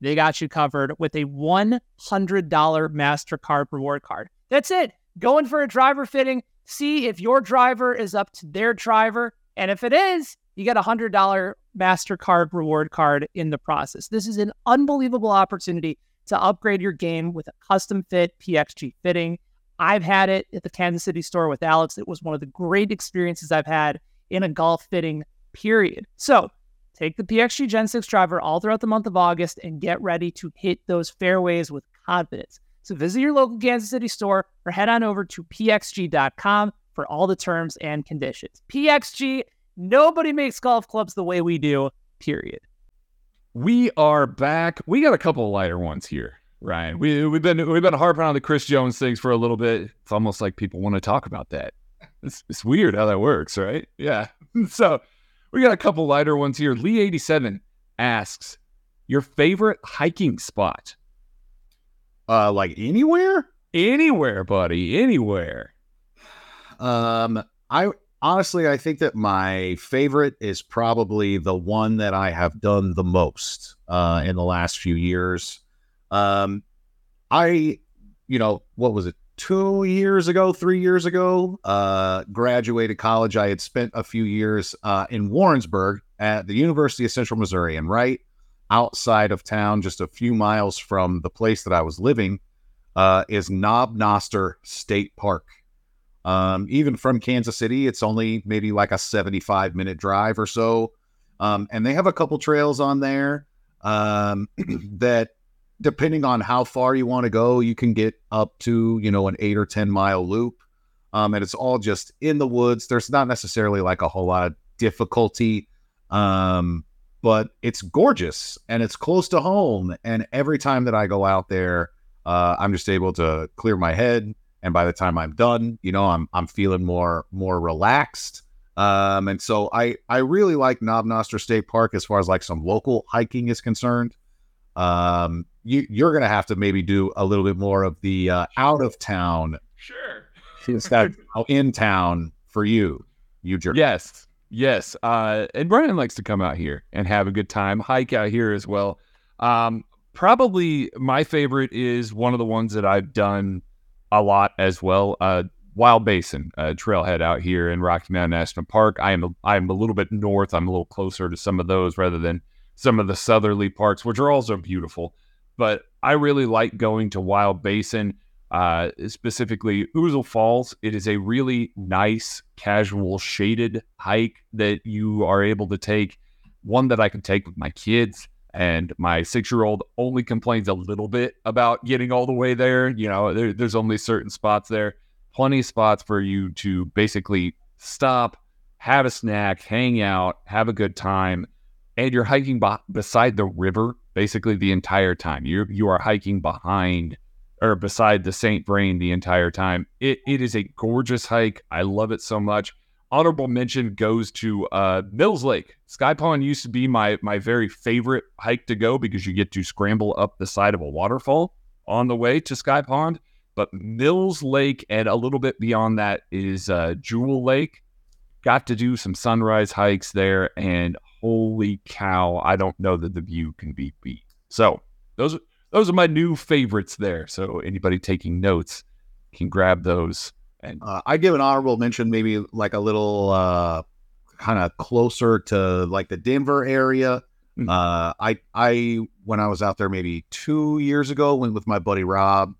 they got you covered with a $100 MasterCard reward card. That's it. Going for a driver fitting, see if your driver is up to their driver. And if it is, you get a $100 MasterCard reward card in the process. This is an unbelievable opportunity to upgrade your game with a custom fit PXG fitting. I've had it at the Kansas City store with Alex. It was one of the great experiences I've had in a golf fitting period. So take the PXG Gen 6 driver all throughout the month of August and get ready to hit those fairways with confidence. So visit your local Kansas City store or head on over to pxg.com for all the terms and conditions. PXG, nobody makes golf clubs the way we do, period. We are back. We got a couple of lighter ones here, Ryan. We we've been we've been harping on the Chris Jones things for a little bit. It's almost like people want to talk about that. It's, it's weird how that works, right? Yeah. So we got a couple lighter ones here. Lee87 asks, your favorite hiking spot? Uh, like anywhere? Anywhere, buddy. Anywhere. Um, I honestly, I think that my favorite is probably the one that I have done the most uh, in the last few years. Um, I, you know, what was it? Two years ago, three years ago, uh, graduated college. I had spent a few years uh, in Warrensburg at the University of Central Missouri, and right outside of town, just a few miles from the place that I was living, uh, is Knob Noster State Park. Um, even from Kansas City, it's only maybe like a 75 minute drive or so. Um, and they have a couple trails on there um, that, depending on how far you want to go, you can get up to, you know, an eight or 10 mile loop. Um, and it's all just in the woods. There's not necessarily like a whole lot of difficulty, um, but it's gorgeous and it's close to home. And every time that I go out there, uh, I'm just able to clear my head, and by the time I'm done, you know, I'm I'm feeling more more relaxed. Um, and so I I really like Knob Noster State Park as far as like some local hiking is concerned. Um, you you're gonna have to maybe do a little bit more of the uh, out of town. Sure. It's got in town for you, you jerk. Yes. Yes. Uh, and Brian likes to come out here and have a good time, hike out here as well. Um, probably my favorite is one of the ones that I've done a lot as well. Uh, Wild Basin uh, trailhead out here in Rocky Mountain National Park. I am a, I am a little bit north. I'm a little closer to some of those rather than some of the southerly parts, which are also beautiful. But I really like going to Wild Basin, uh, specifically Ouzel Falls. It is a really nice, casual, shaded hike that you are able to take. one that I can take with my kids. And my six year old only complains a little bit about getting all the way there. You know, there, there's only certain spots there, plenty of spots for you to basically stop, have a snack, hang out, have a good time. And you're hiking b- beside the river basically the entire time. You you are hiking behind or beside the St. Vrain the entire time. It it is a gorgeous hike. I love it so much honorable mention goes to uh, Mills Lake. Sky Pond used to be my my very favorite hike to go because you get to scramble up the side of a waterfall on the way to Sky Pond. But Mills Lake and a little bit beyond that is uh, Jewel Lake. Got to do some sunrise hikes there, and holy cow, I don't know that the view can be beat. So those those are my new favorites there. So anybody taking notes can grab those and uh, I give an honorable mention, maybe like a little uh, kind of closer to like the Denver area. Mm-hmm. Uh, I I when I was out there maybe two years ago, went with my buddy Rob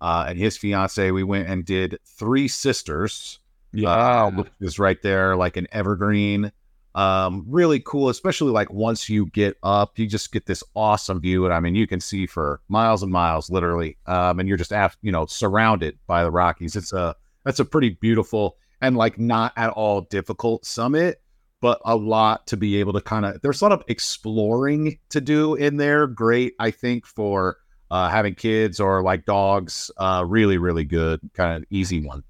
uh, and his fiance. We went and did Three Sisters. Yeah, uh, which is right there, like an evergreen. Um, really cool, especially like once you get up, you just get this awesome view, and I mean, you can see for miles and miles, literally. Um, and you're just af- you know surrounded by the Rockies. It's a that's a pretty beautiful and like not at all difficult summit, but a lot to be able to kind of there's a lot of exploring to do in there. Great, I think, for uh, having kids or like dogs. Uh, really, really good, kind of easy one.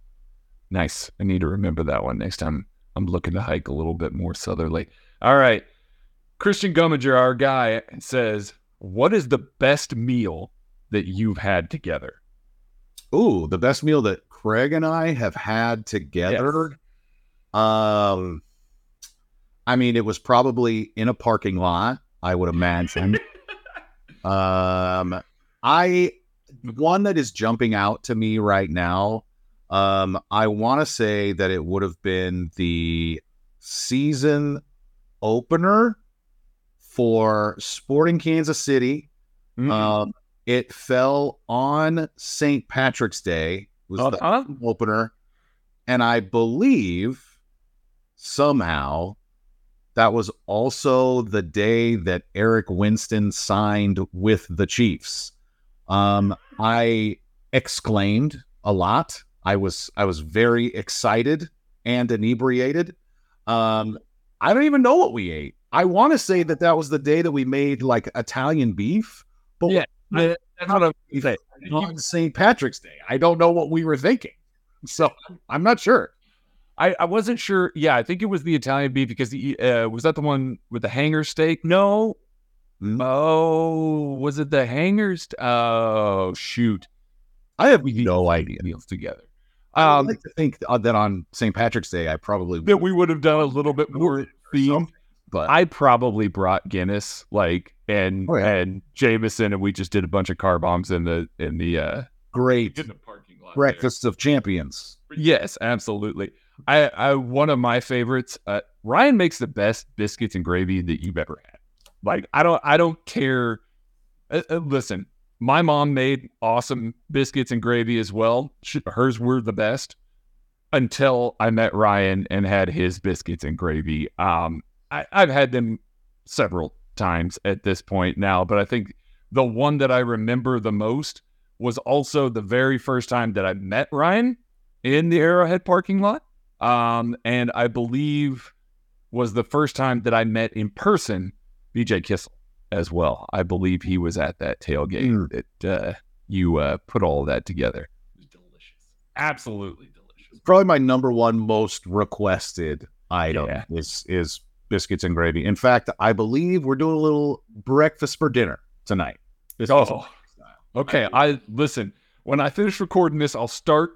Nice. I need to remember that one next time I'm looking to hike a little bit more southerly. All right. Christian Gumminger, our guy, says, What is the best meal that you've had together? Ooh, the best meal that Craig and I have had together. Yes. Um, I mean, it was probably in a parking lot. I would imagine. um, I one that is jumping out to me right now. Um, I want to say that it would have been the season opener for Sporting Kansas City. Mm-hmm. Um, it fell on St. Patrick's Day, was uh-huh. the opener. And I believe somehow that was also the day that Eric Winston signed with the Chiefs. Um, I exclaimed a lot. I was I was very excited and inebriated. Um, I don't even know what we ate. I want to say that that was the day that we made like Italian beef, but yeah, that's what I'm saying. On St. Patrick's Day. I don't know what we were thinking. So I'm not sure. I, I wasn't sure. Yeah, I think it was the Italian beef because the uh, was that the one with the hanger steak? No. Mm-hmm. Oh, was it the hangers? Oh, shoot. I have no idea. Meals together. Um, I like to think uh, that on St. Patrick's Day, I probably that we would have done a little bit more theme. But I probably brought Guinness, like and oh, yeah. and Jameson, and we just did a bunch of car bombs in the in the uh great in the parking lot breakfast there. of champions. Yes, absolutely. I, I one of my favorites. Uh, Ryan makes the best biscuits and gravy that you've ever had. Like I don't I don't care. Uh, uh, listen, my mom made awesome biscuits and gravy as well. She, hers were the best until I met Ryan and had his biscuits and gravy. Um, I, I've had them several times at this point now, but I think the one that I remember the most was also the very first time that I met Ryan in the Arrowhead parking lot. Um, and I believe was the first time that I met in person BJ Kissel as well. I believe he was at that tailgate mm. that uh, you uh, put all of that together. Delicious. Absolutely delicious. Probably my number one most requested item yeah. is is biscuits and gravy. In fact, I believe we're doing a little breakfast for dinner tonight. oh, okay. I listen. When I finish recording this, I'll start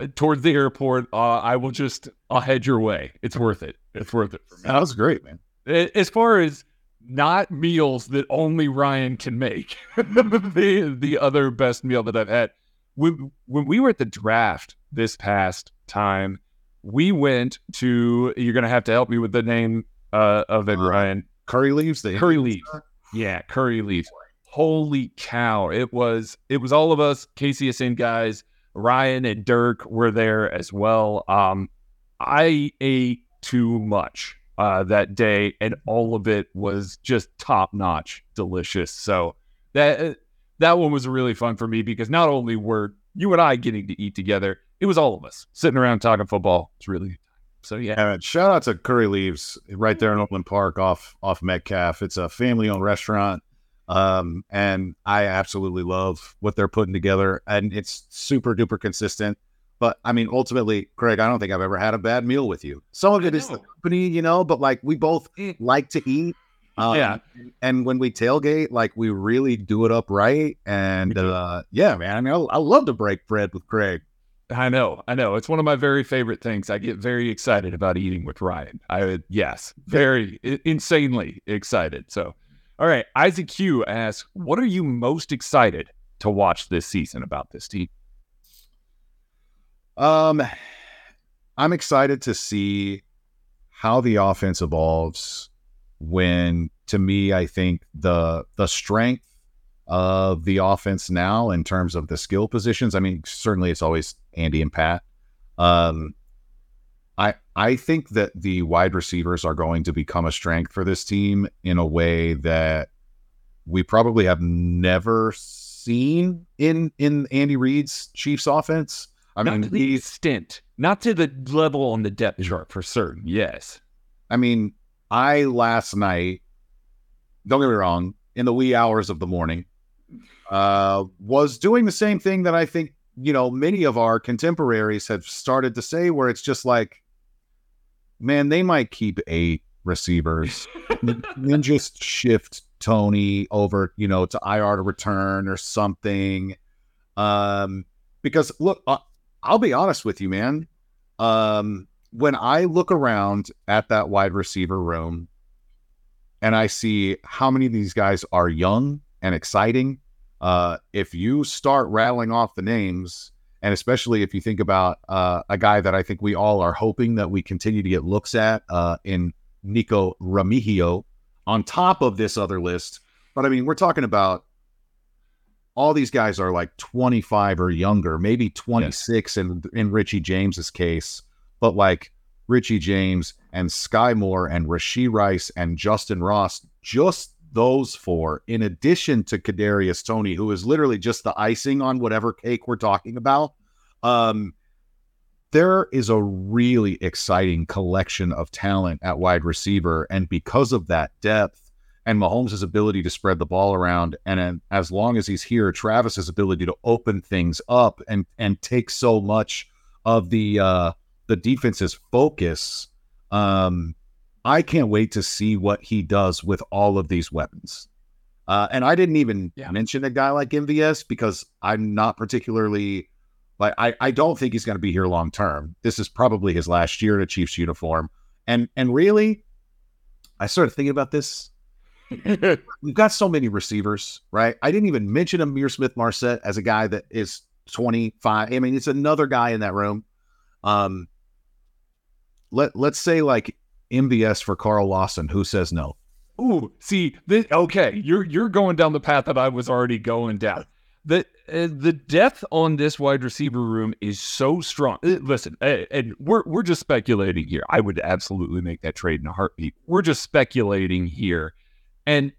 uh, towards the airport. Uh, I will just I'll head your way. It's worth it. It's worth it for me. That was great, man. As far as not meals that only Ryan can make, the the other best meal that I've had. When when we were at the draft this past time, we went to. You're gonna have to help me with the name uh, of it, uh, Ryan. Curry leaves. The curry leaves. Yeah, curry leaves. Holy cow! It was it was all of us KCSN guys. Ryan and Dirk were there as well. Um, I ate too much uh, that day, and all of it was just top notch, delicious. So that uh, that one was really fun for me because not only were you and I getting to eat together, it was all of us sitting around talking football. It's really so yeah. And shout out to Curry Leaves right there in Overland Park off off Metcalf. It's a family owned restaurant. Um, and I absolutely love what they're putting together, and it's super duper consistent. But I mean, ultimately, Craig, I don't think I've ever had a bad meal with you. Some of it is the company, you know, but like we both like to eat. Um, Yeah. And when we tailgate, like we really do it up right. And uh, yeah, man, I mean, I, I love to break bread with Craig. I know, I know. It's one of my very favorite things. I get very excited about eating with Ryan. I would, yes, very insanely excited. So, all right, Isaac Q asks, "What are you most excited to watch this season about this team?" Um, I'm excited to see how the offense evolves. When to me, I think the the strength of the offense now in terms of the skill positions. I mean, certainly it's always Andy and Pat. Um, I I think that the wide receivers are going to become a strength for this team in a way that we probably have never seen in in Andy Reid's Chiefs offense. I not mean, to the extent, not to the level on the depth chart for certain. Yes, I mean, I last night, don't get me wrong, in the wee hours of the morning, uh, was doing the same thing that I think, you know, many of our contemporaries have started to say, where it's just like, man, they might keep eight receivers and just shift Toney over, you know, to IR to return or something. Um, because look, uh, I'll be honest with you, man. Um, when I look around at that wide receiver room and I see how many of these guys are young and exciting, uh, if you start rattling off the names, and especially if you think about uh, a guy that I think we all are hoping that we continue to get looks at uh, in Nikko Remigio on top of this other list. But I mean, we're talking about all these guys are like 25 or younger, maybe 26 in in Richie James's case, but like Richie James and Skyy Moore and Rashee Rice and Justin Ross, just those four, in addition to Kadarius Toney, who is literally just the icing on whatever cake we're talking about. Um, there is a really exciting collection of talent at wide receiver, and because of that depth and Mahomes' ability to spread the ball around, and as long as he's here, Travis's ability to open things up and and take so much of the uh, the defense's focus. Um, I can't wait to see what he does with all of these weapons. Uh, and I didn't even mention a guy like MVS because I'm not particularly like I, I don't think he's going to be here long term. This is probably his last year in a Chiefs uniform. And and really, I started thinking about this. We've got so many receivers, right? I didn't even mention Ihmir Smith-Marsette as a guy that is 25. I mean, it's another guy in that room. Um, let let's say like MVS for Carl Lawson. Who says no? Ooh, see, this, okay, you're you're going down the path that I was already going down. The uh, the depth on this wide receiver room is so strong. Uh, listen, uh, and we're we're just speculating here. I would absolutely make that trade in a heartbeat. We're just speculating here, and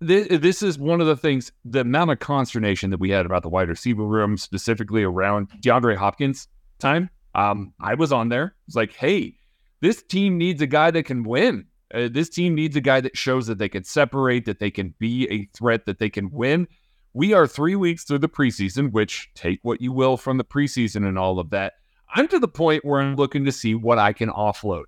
this this is one of the things. The amount of consternation that we had about the wide receiver room, specifically around DeAndre Hopkins time. Um, I was on there. It's like, hey, this team needs a guy that can win. Uh, this team needs a guy that shows that they can separate, that they can be a threat, that they can win. We are three weeks through the preseason, which take what you will from the preseason and all of that. I'm to the point where I'm looking to see what I can offload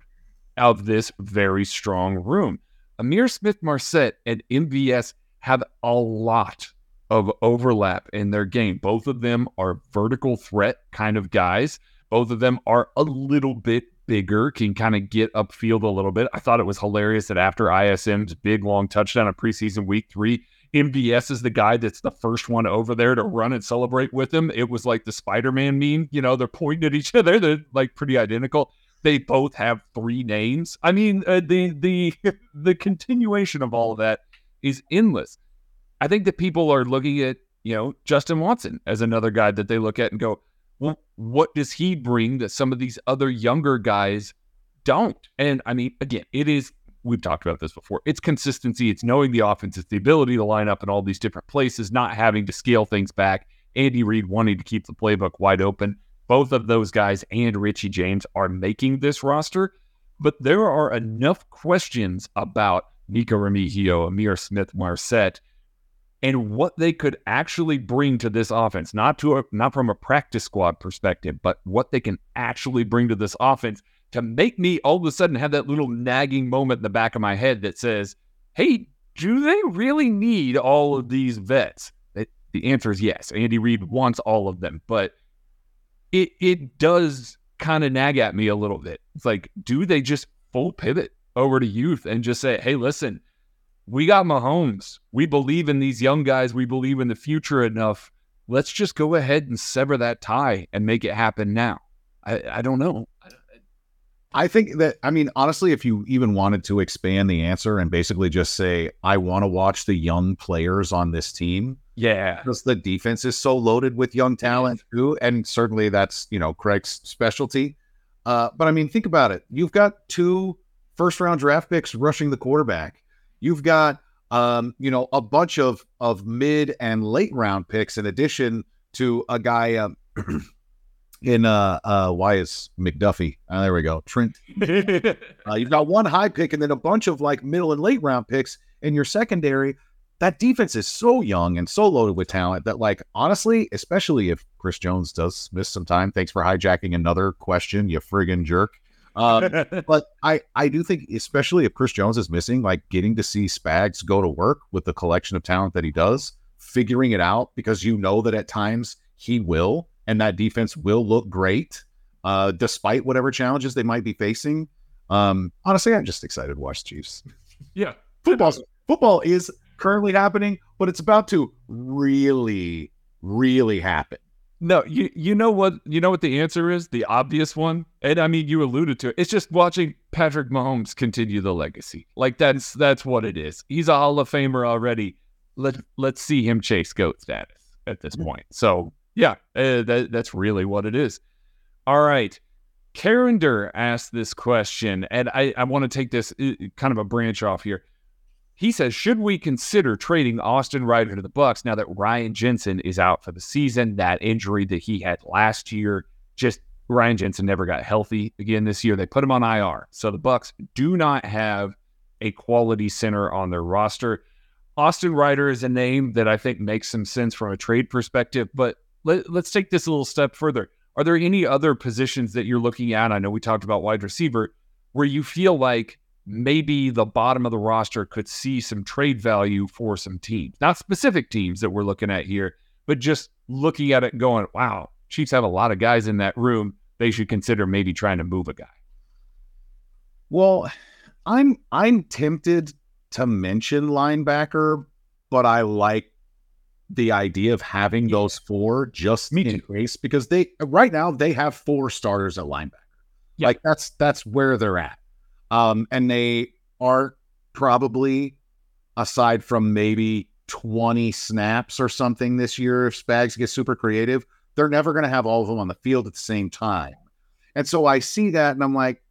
out of this very strong room. Ihmir Smith-Marsette and MVS have a lot of overlap in their game. Both of them are vertical threat kind of guys. Both of them are a little bit bigger, can kind of get upfield a little bit. I thought it was hilarious that after ISM's big long touchdown in preseason week three, MVS is the guy that's the first one over there to run and celebrate with him. It was like the Spider Man meme, you know, they're pointing at each other. They're like pretty identical. They both have three names. I mean, uh, the the the continuation of all of that is endless. I think that people are looking at you know Justin Watson as another guy that they look at and go, well, what does he bring that some of these other younger guys don't. And I mean, again, it is, we've talked about this before. It's consistency, it's knowing the offense, it's the ability to line up in all these different places, not having to scale things back. Andy Reid wanting to keep the playbook wide open. Both of those guys and Richie James are making this roster, but there are enough questions about Nikko Remigio, Ihmir Smith-Marsette, and what they could actually bring to this offense, not to a, not from a practice squad perspective, but what they can actually bring to this offense to make me all of a sudden have that little nagging moment in the back of my head that says, "Hey, do they really need all of these vets?" The answer is yes. Andy Reid wants all of them, but it it does kind of nag at me a little bit. It's like, do they just full pivot over to youth and just say, "Hey, listen, we got Mahomes. We believe in these young guys. We believe in the future enough. Let's just go ahead and sever that tie and make it happen now." I, I don't know. I think that I mean honestly, if you even wanted to expand the answer and basically just say, I want to watch the young players on this team. Yeah. Because the defense is so loaded with young talent too. And certainly that's, you know, Craig's specialty. Uh, but I mean, think about it. You've got two first round draft picks rushing the quarterback. You've got um, you know, a bunch of of mid and late round picks in addition to a guy um, in uh uh why is McDuffie? Oh, there we go. Trent. uh, you've got one high pick and then a bunch of like middle and late round picks in your secondary. That defense is so young and so loaded with talent that, like, honestly, especially if Chris Jones does miss some time. Thanks for hijacking another question, you friggin' jerk. Um, but I, I do think, especially if Chris Jones is missing, like getting to see Spags go to work with the collection of talent that he does, figuring it out because you know that at times he will, and that defense will look great, uh, despite whatever challenges they might be facing. Um, honestly, I'm just excited to watch Chiefs. Yeah, football. Football is currently happening, but it's about to really, really happen. No, you you know what you know what the answer is? The obvious one. And I mean you alluded to it. It's just watching Patrick Mahomes continue the legacy. Like that's that's what it is. He's a Hall of Famer already. Let let's see him chase GOAT status at this point. So yeah, uh, that that's really what it is. All right. Carender asked this question, and I, I want to take this uh, kind of a branch off here. He says, should we consider trading Austin Reiter to the Bucs now that Ryan Jensen is out for the season? That injury that he had last year, just Ryan Jensen never got healthy again this year. They put him on IR. So the Bucs do not have a quality center on their roster. Austin Reiter is a name that I think makes some sense from a trade perspective, but let, let's take this a little step further. Are there any other positions that you're looking at? I know we talked about wide receiver, where you feel like maybe the bottom of the roster could see some trade value for some teams, not specific teams that we're looking at here, but just looking at it going, wow, Chiefs have a lot of guys in that room. They should consider maybe trying to move a guy. Well, I'm I'm tempted to mention linebacker, but I like the idea of having yeah. those four just Me in case because they right now they have four starters at linebacker. Yeah. Like that's that's where they're at. Um, and they are probably aside from maybe 20 snaps or something this year if Spags gets super creative, they're never going to have all of them on the field at the same time. And so I see that and I'm like,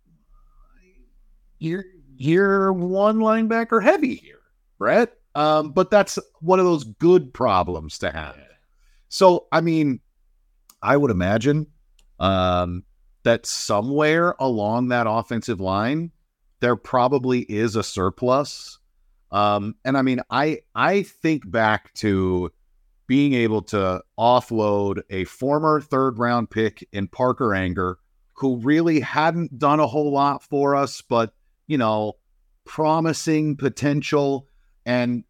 you're you're one linebacker heavy here, Brett. Um, but that's one of those good problems to have. So, I mean, I would imagine um, that somewhere along that offensive line, there probably is a surplus. Um, and I mean, I I think back to being able to offload a former third round pick in Parker Ehinger, who really hadn't done a whole lot for us, but you know, promising potential. And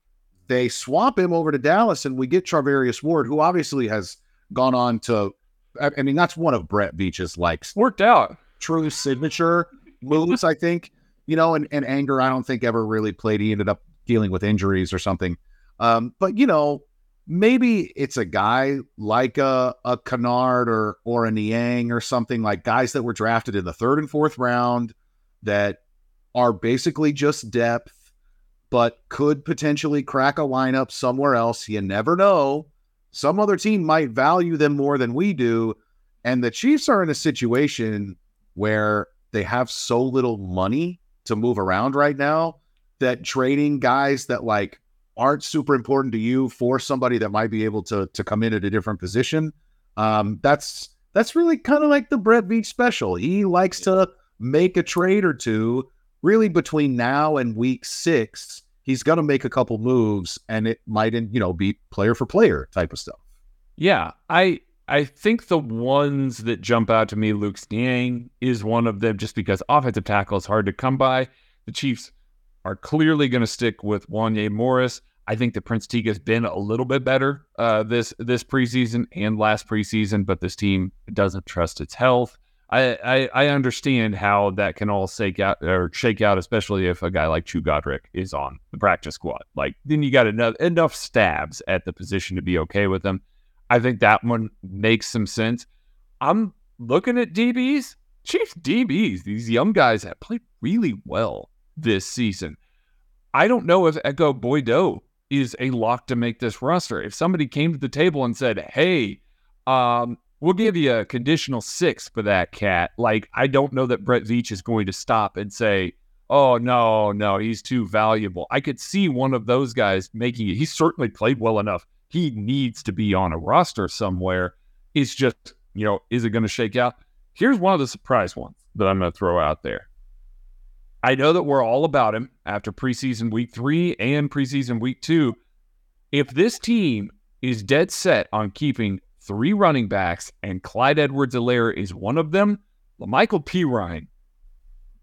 they swap him over to Dallas, and we get Charvarius Ward, who obviously has gone on to. I mean, that's one of Brett Veach's likes. Worked out. True signature moves, I think. You know, and, and Ehinger, I don't think ever really played. He ended up dealing with injuries or something. Um, but you know, maybe it's a guy like a, a Kinnard or or a Niang or something like guys that were drafted in the third and fourth round that are basically just depth but could potentially crack a lineup somewhere else. You never know. Some other team might value them more than we do. And the Chiefs are in a situation where they have so little money to move around right now that trading guys that like aren't super important to you for somebody that might be able to to come in at a different position. Um, that's that's really kind of like the Brett Veach special. He likes to make a trade or two. Really, between now and week six, he's going to make a couple moves, and it might, you know, be player for player type of stuff. Yeah, I I think the ones that jump out to me, Luke Niang is one of them, just because offensive tackle is hard to come by. The Chiefs are clearly going to stick with Wanya Morris. I think that Prince Tega has been a little bit better uh, this this preseason and last preseason, but this team doesn't trust its health. I, I, I understand how that can all shake out or shake out, especially if a guy like Chu Godric is on the practice squad. Like then you got enough enough stabs at the position to be okay with them. I think that one makes some sense. I'm looking at DBs, Chiefs DBs. These young guys have played really well this season. I don't know if Ekow Boye-Doe is a lock to make this roster. If somebody came to the table and said, "Hey, um, we'll give you a conditional six for that cat," like I don't know that Brett Veach is going to stop and say, "Oh no, no, he's too valuable." I could see one of those guys making it. He certainly played well enough. He needs to be on a roster somewhere. It's just, you know, is it going to shake out? Here's one of the surprise ones that I'm going to throw out there. I know that we're all about him after preseason week three and preseason week two. If this team is dead set on keeping three running backs and Clyde Edwards Helaire is one of them, La'Mical Perine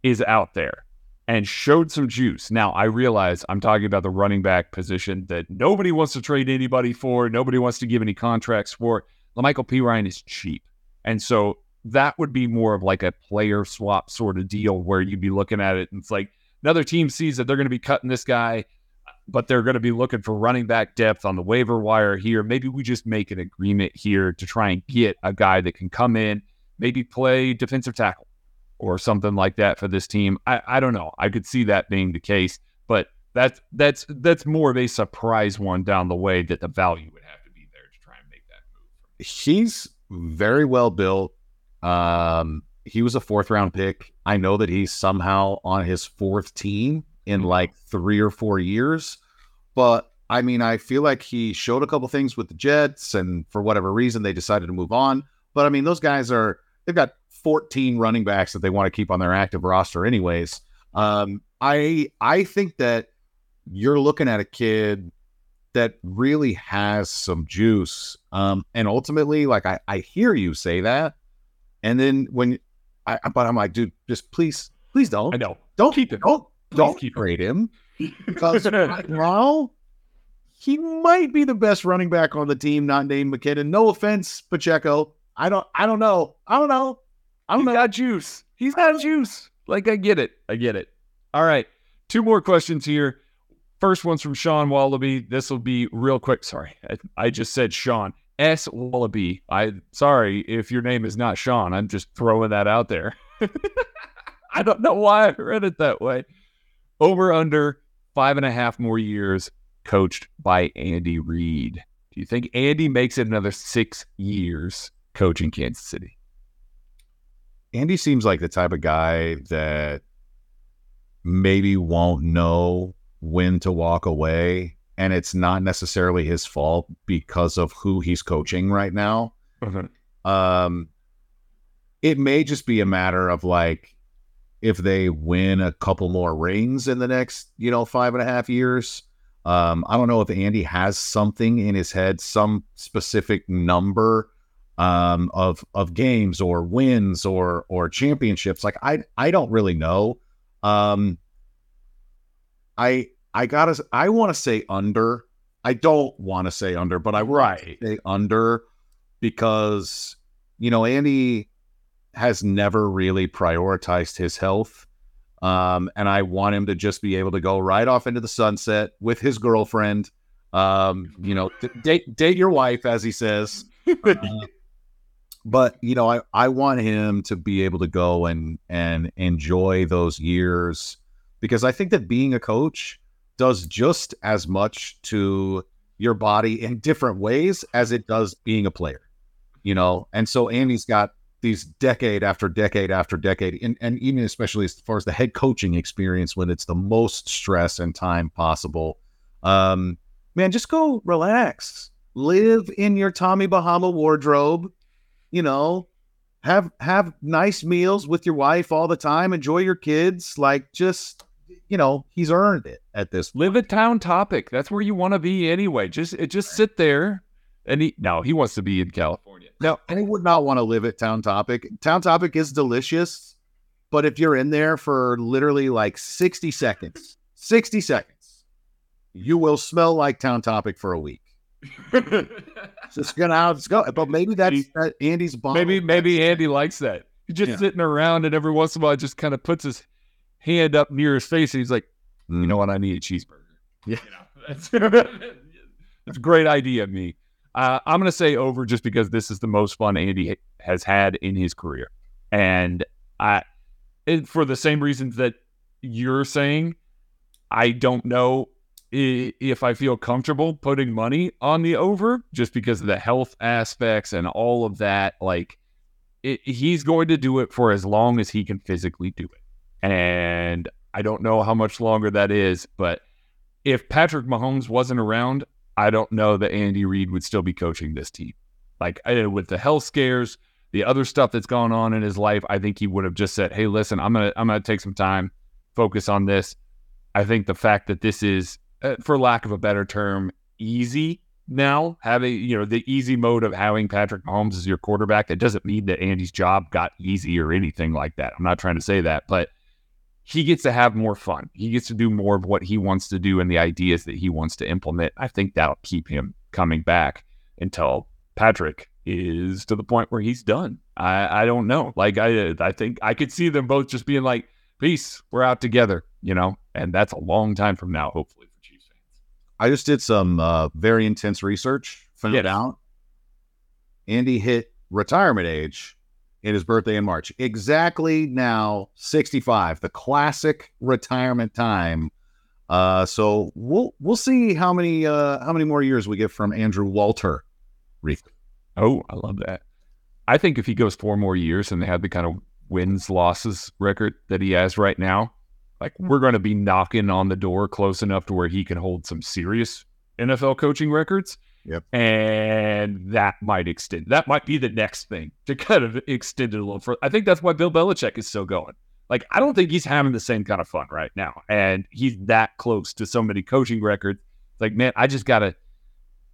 is out there and showed some juice. Now, I realize I'm talking about the running back position that nobody wants to trade anybody for, nobody wants to give any contracts for. La'Mical Perine is cheap. And so that would be more of like a player swap sort of deal where you'd be looking at it and it's like another team sees that they're going to be cutting this guy, but they're going to be looking for running back depth on the waiver wire here. Maybe we just make an agreement here to try and get a guy that can come in, maybe play defensive tackle or something like that for this team. I, I don't know. I could see that being the case, but that's that's that's more of a surprise one down the way that the value would have to be there to try and make that move. He's very well built um, he was a fourth round pick. I know that he's somehow on his fourth team in mm-hmm. like three or four years, but I mean, I feel like he showed a couple things with the Jets, and for whatever reason, they decided to move on. But I mean, those guys are they've got 14 running backs that they want to keep on their active roster, anyways. Um, I I think that you're looking at a kid that really has some juice. Um, and ultimately, like I, I hear you say that, and then when I, but I'm like, dude, just please, please don't. I know. Don't keep him. Don't please don't keep trade him because right now he might be the best running back on the team, not named McKinnon. No offense, Pacheco. I don't. I don't know. I don't know. I don't He's know. got juice. He's got juice. Like I get it. I get it. All right. Two more questions here. First one's from Sean Wallaby. This will be real quick. Sorry, I, I just said Sean. S Wallaby. I sorry if your name is not Sean. I'm just throwing that out there. I don't know why I read it that way. Over under five and a half more years coached by Andy Reid. Do you think Andy makes it another six years coaching Kansas City? Andy seems like the type of guy that maybe won't know when to walk away and it's not necessarily his fault because of who he's coaching right now. Mm-hmm. Um, it may just be a matter of like if they win a couple more rings in the next, you know, five and a half years. Um, I don't know if Andy has something in his head, some specific number um, of of games or wins or or championships. Like I I don't really know. Um, I I gotta. I want to say under. I don't want to say under, but I right say under because you know Andy has never really prioritized his health, um, and I want him to just be able to go right off into the sunset with his girlfriend. Um, you know, date date your wife, as he says. uh, but you know, I I want him to be able to go and and enjoy those years because I think that being a coach does just as much to your body in different ways as it does being a player, you know? And so Andy's got these decade after decade after decade, and, and even especially as far as the head coaching experience when it's the most stress and time possible. Um, man, just go relax, live in your Tommy Bahama wardrobe, you know, have have nice meals with your wife all the time, enjoy your kids, like just you know, he's earned it at this. Live at town topic. That's where you want to be anyway. Just eh, just sit there and he no, he wants to be in California. No, and he would not want to live at Town Topic. Town Topic is delicious, but if you're in there for literally like 60 seconds, 60 seconds, you will smell like Town Topic for a week. Just gonna how it's go. But maybe that's that Andy's bomb. Maybe maybe Andy likes that. He's just Yeah. sitting around and every once in a while just kind of puts his hand up near his face and he's like, you know what, I need a cheeseburger. Yeah. You know, that's, that's a great idea, me. Uh, I'm going to say over just because this is the most fun Andy has had in his career. And I, and for the same reasons that you're saying, I don't know i- if I feel comfortable putting money on the over just because of the health aspects and all of that. Like, it, he's going to do it for as long as he can physically do it. And I don't know how much longer that is, but if Patrick Mahomes wasn't around, I don't know that Andy Reid would still be coaching this team. Like with the health scares, the other stuff that's gone on in his life, I think he would have just said, "Hey, listen, I'm gonna I'm gonna take some time, focus on this." I think the fact that this is, Uh, for lack of a better term, easy now, having you know the easy mode of having Patrick Mahomes as your quarterback, that doesn't mean that Andy's job got easy or anything like that. I'm not trying to say that, but he gets to have more fun. He gets to do more of what he wants to do and the ideas that he wants to implement. I think that'll keep him coming back until Patrick is to the point where he's done. I, I don't know. Like I I think I could see them both just being like, "Peace, we're out together," you know, and that's a long time from now, hopefully. I just did some uh, very intense research. Found Yes. out Andy hit retirement age in his birthday in March. Exactly now, 65, the classic retirement time. Uh, so we'll we'll see how many uh, how many more years we get from Andrew Walter. Reid. Oh, I love that. I think if he goes four more years and they have the kind of wins losses record that he has right now, like we're going to be knocking on the door close enough to where he can hold some serious NFL coaching records. Yep. And that might extend. That might be the next thing to kind of extend it a little further. I think that's why Bill Belichick is still going. Like, I don't think he's having the same kind of fun right now. And he's that close to so many coaching records. Like, man, I just got to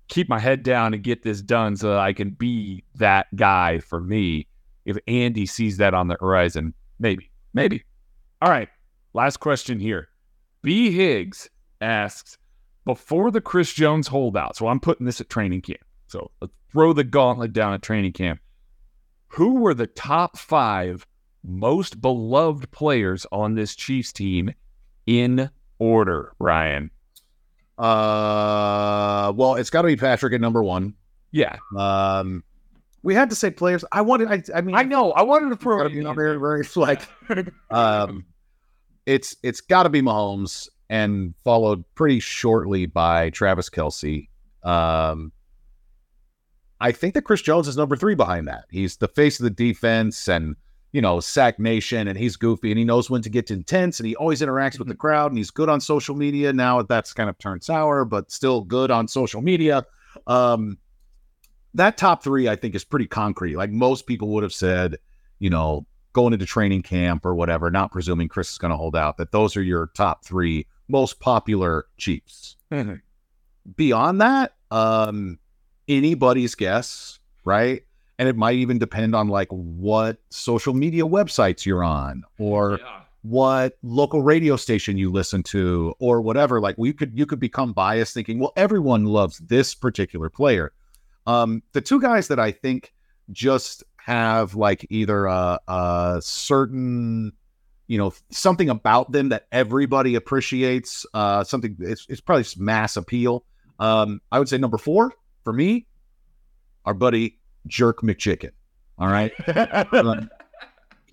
keep my head down and get this done so that I can be that guy for me. If Andy sees that on the horizon, maybe, maybe. All right. Last question here. B. Higgs asks before the Chris Jones holdout. So I'm putting this at training camp. So let's throw the gauntlet down at training camp. Who were the top five most beloved players on this Chiefs team in order, Ryan? Uh, well, it's got to be Patrick at number one. Yeah. Um, we had to say players. I wanted. I, I mean, I know. I wanted to throw be in. very, very like. Um, it's it's got to be Mahomes, and followed pretty shortly by Travis Kelce. Um, I think that Chris Jones is number three behind that. He's the face of the defense, and you know, Sack Nation, and he's goofy, and he knows when to get intense, and he always interacts with the crowd, and he's good on social media. Now that's kind of turned sour, but still good on social media. Um, that top three, I think, is pretty concrete. Like most people would have said, you know, going into training camp or whatever, not presuming Chris is going to hold out, that those are your top three most popular Chiefs. Beyond that, um, anybody's guess, right? And it might even depend on like what social media websites you're on or what local radio station you listen to or whatever. Like we could you could become biased thinking, well, everyone loves this particular player. Um, the two guys that I think just have like either a, a certain, you know, something about them that everybody appreciates. Uh, something it's, it's probably just mass appeal. Um, I would say number four for me, our buddy Jerk McChicken. All right. Um,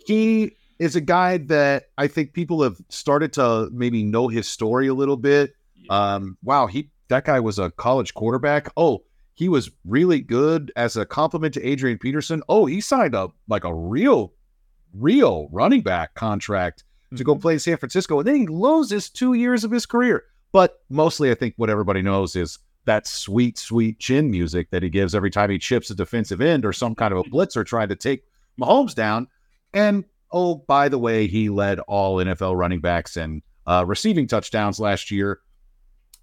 he is a guy that I think people have started to maybe know his story a little bit. Um, wow, he that guy was a college quarterback. Oh, he was really good as a compliment to Adrian Peterson. Oh, he signed up like a real, real running back contract to go play in San Francisco. And then he loses two years of his career. But mostly, I think what everybody knows is that sweet, sweet chin music that he gives every time he chips a defensive end or some kind of a blitzer trying to take Mahomes down. And oh, by the way, he led all NFL running backs and uh, receiving touchdowns last year.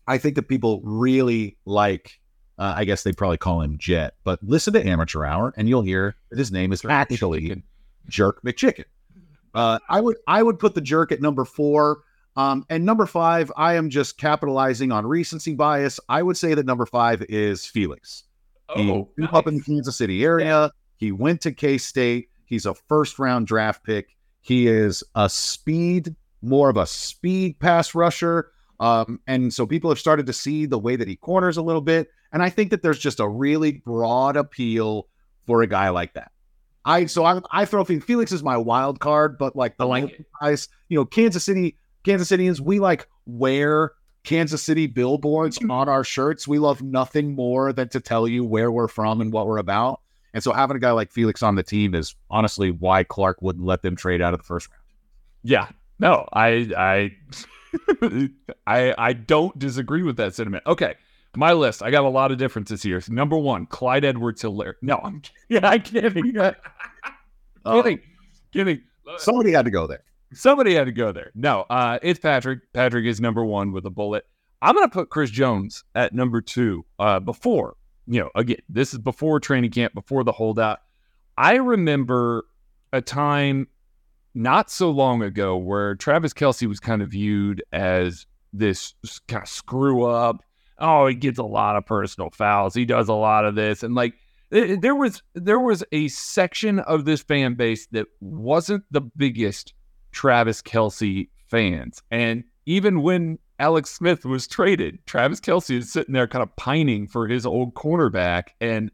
I think that people really like. Uh, I guess they probably call him Jet, but listen to Amateur Hour and you'll hear that his name is actually Jerk McChicken. Uh, I would I would put the jerk at number four. Um, and number five, I am just capitalizing on recency bias. I would say that number five is Felix. he Oh, grew up in the Kansas City area. He went to K State. He's a first round draft pick. He is a speed, more of a speed pass rusher. Um, and so people have started to see the way that he corners a little bit. And I think that there's just a really broad appeal for a guy like that. I so I I throw Felix is my wild card, but like the like guys, you know, Kansas City, Kansas Cityans, we like wear Kansas City billboards on our shirts. We love nothing more than to tell you where we're from and what we're about. And so having a guy like Felix on the team is honestly why Clark wouldn't let them trade out of the first round. Yeah. No, I I I I don't disagree with that sentiment. Okay. My list, I got a lot of differences here. Number one, Clyde Edwards Helaire. No, I'm kidding. I'm kidding. kidding. Kidding. Somebody had to go there. Somebody had to go there. No, uh, it's Patrick. Patrick is number one with a bullet. I'm going to put Chris Jones at number two uh, before, you know, again, this is before training camp, before the holdout. I remember a time not so long ago where Travis Kelce was kind of viewed as this kind of screw up. Oh, he gets a lot of personal fouls. He does a lot of this. And like, th- there was there was a section of this fan base that wasn't the biggest Travis Kelce fans. And even when Alex Smith was traded, Travis Kelce is sitting there kind of pining for his old cornerback. And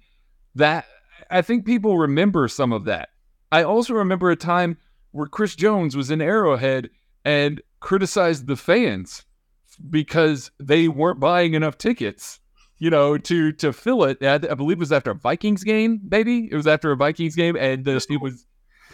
that I think people remember some of that. I also remember a time where Chris Jones was in Arrowhead and criticized the fans because they weren't buying enough tickets, you know, to to fill it. I, I believe it was after a Vikings game, maybe it was after a Vikings game, and uh, it was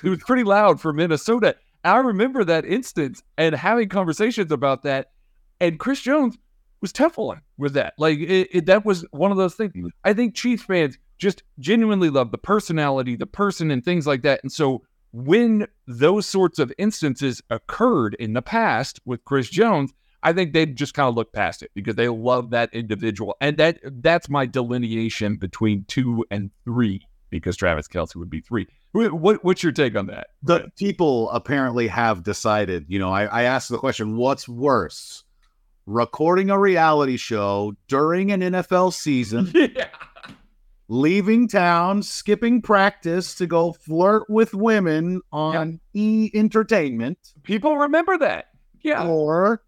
it was pretty loud for Minnesota. I remember that instance and having conversations about that, and Chris Jones was Teflon with that. Like it, it, that was one of those things. I think Chiefs fans just genuinely love the personality, the person, and things like that. And so when those sorts of instances occurred in the past with Chris Jones, I think they just kind of look past it because they love that individual, and that that's my delineation between two and three. Because Travis Kelce would be three. What, what's your take on that? The people apparently have decided. You know, I, I asked the question: What's worse, recording a reality show during an NFL season? Yeah. Leaving town, skipping practice to go flirt with women on e entertainment. People remember that. Yeah. Or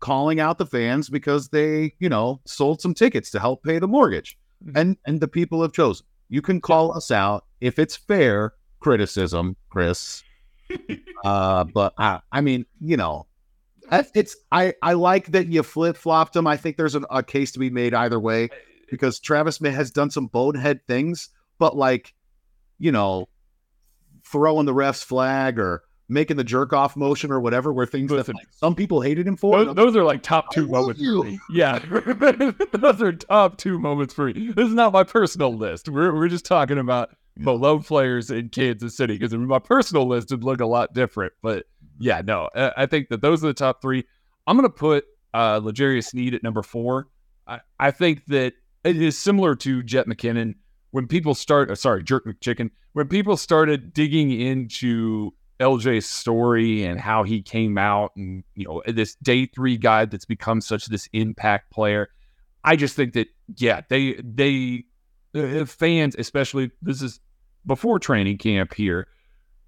calling out the fans because they, you know, sold some tickets to help pay the mortgage. And and the people have chosen. You can call us out if it's fair criticism, Chris. uh, but I, I mean, you know, it's I I like that you flip flopped them. I think there's an, a case to be made either way because Travis May has done some bonehead things, but like, you know, throwing the ref's flag or making the jerk off motion or whatever, were things that like, some people hated him for. Those, those are like top two moments for me. Yeah, those are top two moments for me. This is not my personal list. We're we're just talking about beloved players in Kansas City because my personal list would look a lot different. But yeah, no, I, I think that those are the top three. I'm gonna put uh, L'Jarius Sneed at number four. I, I think that it is similar to Jet McKinnon. When people start, uh, sorry, Jerk McChicken, when people started digging into LJ's story and how he came out and, you know, this day three guy that's become such this impact player, I just think that, yeah, they, they, uh, fans, especially, this is before training camp here.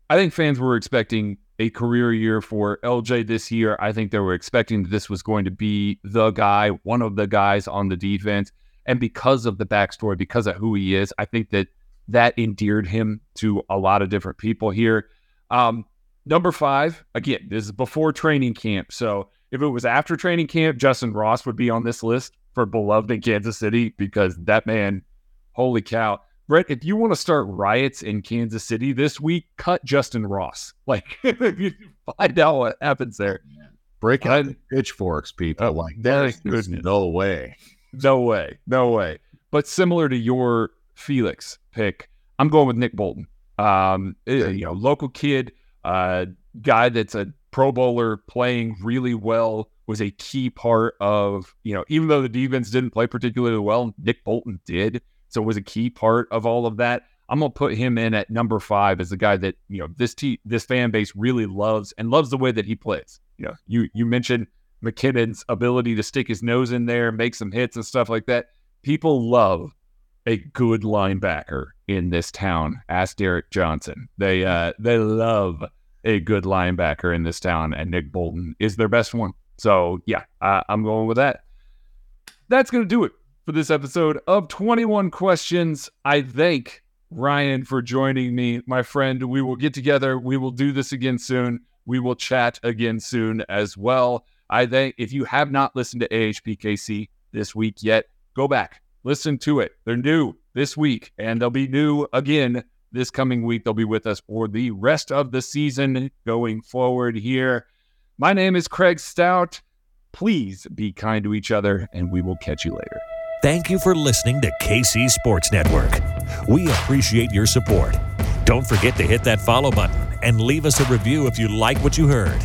I think fans were expecting a career year for LJ this year. I think they were expecting that this was going to be the guy, one of the guys on the defense. And because of the backstory, because of who he is, I think that that endeared him to a lot of different people here. Um, number five, again, this is before training camp. So if it was after training camp, Justin Ross would be on this list for beloved in Kansas City because that man holy cow. Brett, if you want to start riots in Kansas City this week, cut Justin Ross. Like, you find out what happens there. Break out the pitchforks, people. Oh, like, my there's no way. No way. No way. But similar to your Felix pick, I'm going with Nick Bolton. Um, eh, you know, local kid, uh, guy that's a Pro Bowler playing really well was a key part of, you know, even though the defense didn't play particularly well, Nick Bolton did. So it was a key part of all of that. I'm gonna put him in at number five as the guy that you know this te- this fan base really loves and loves the way that he plays. You know, you you mentioned McKinnon's ability to stick his nose in there, make some hits and stuff like that. People love a good linebacker in this town. Ask Derrick Johnson. They uh they love a good linebacker in this town, and Nick Bolton is their best one. So yeah, I'm going with that. That's gonna do it for this episode of 21 Questions. I thank Ryan for joining me, my friend. We will get together. We will do this again soon. We will chat again soon as well. I think if you have not listened to AHPKC this week yet, go back, listen to it. They're new this week, and they'll be new again this coming week. They'll be with us for the rest of the season going forward here. My name is Craig Stout. Please be kind to each other, and we will catch you later. Thank you for listening to KC Sports Network. We appreciate your support. Don't forget to hit that follow button and leave us a review if you like what you heard.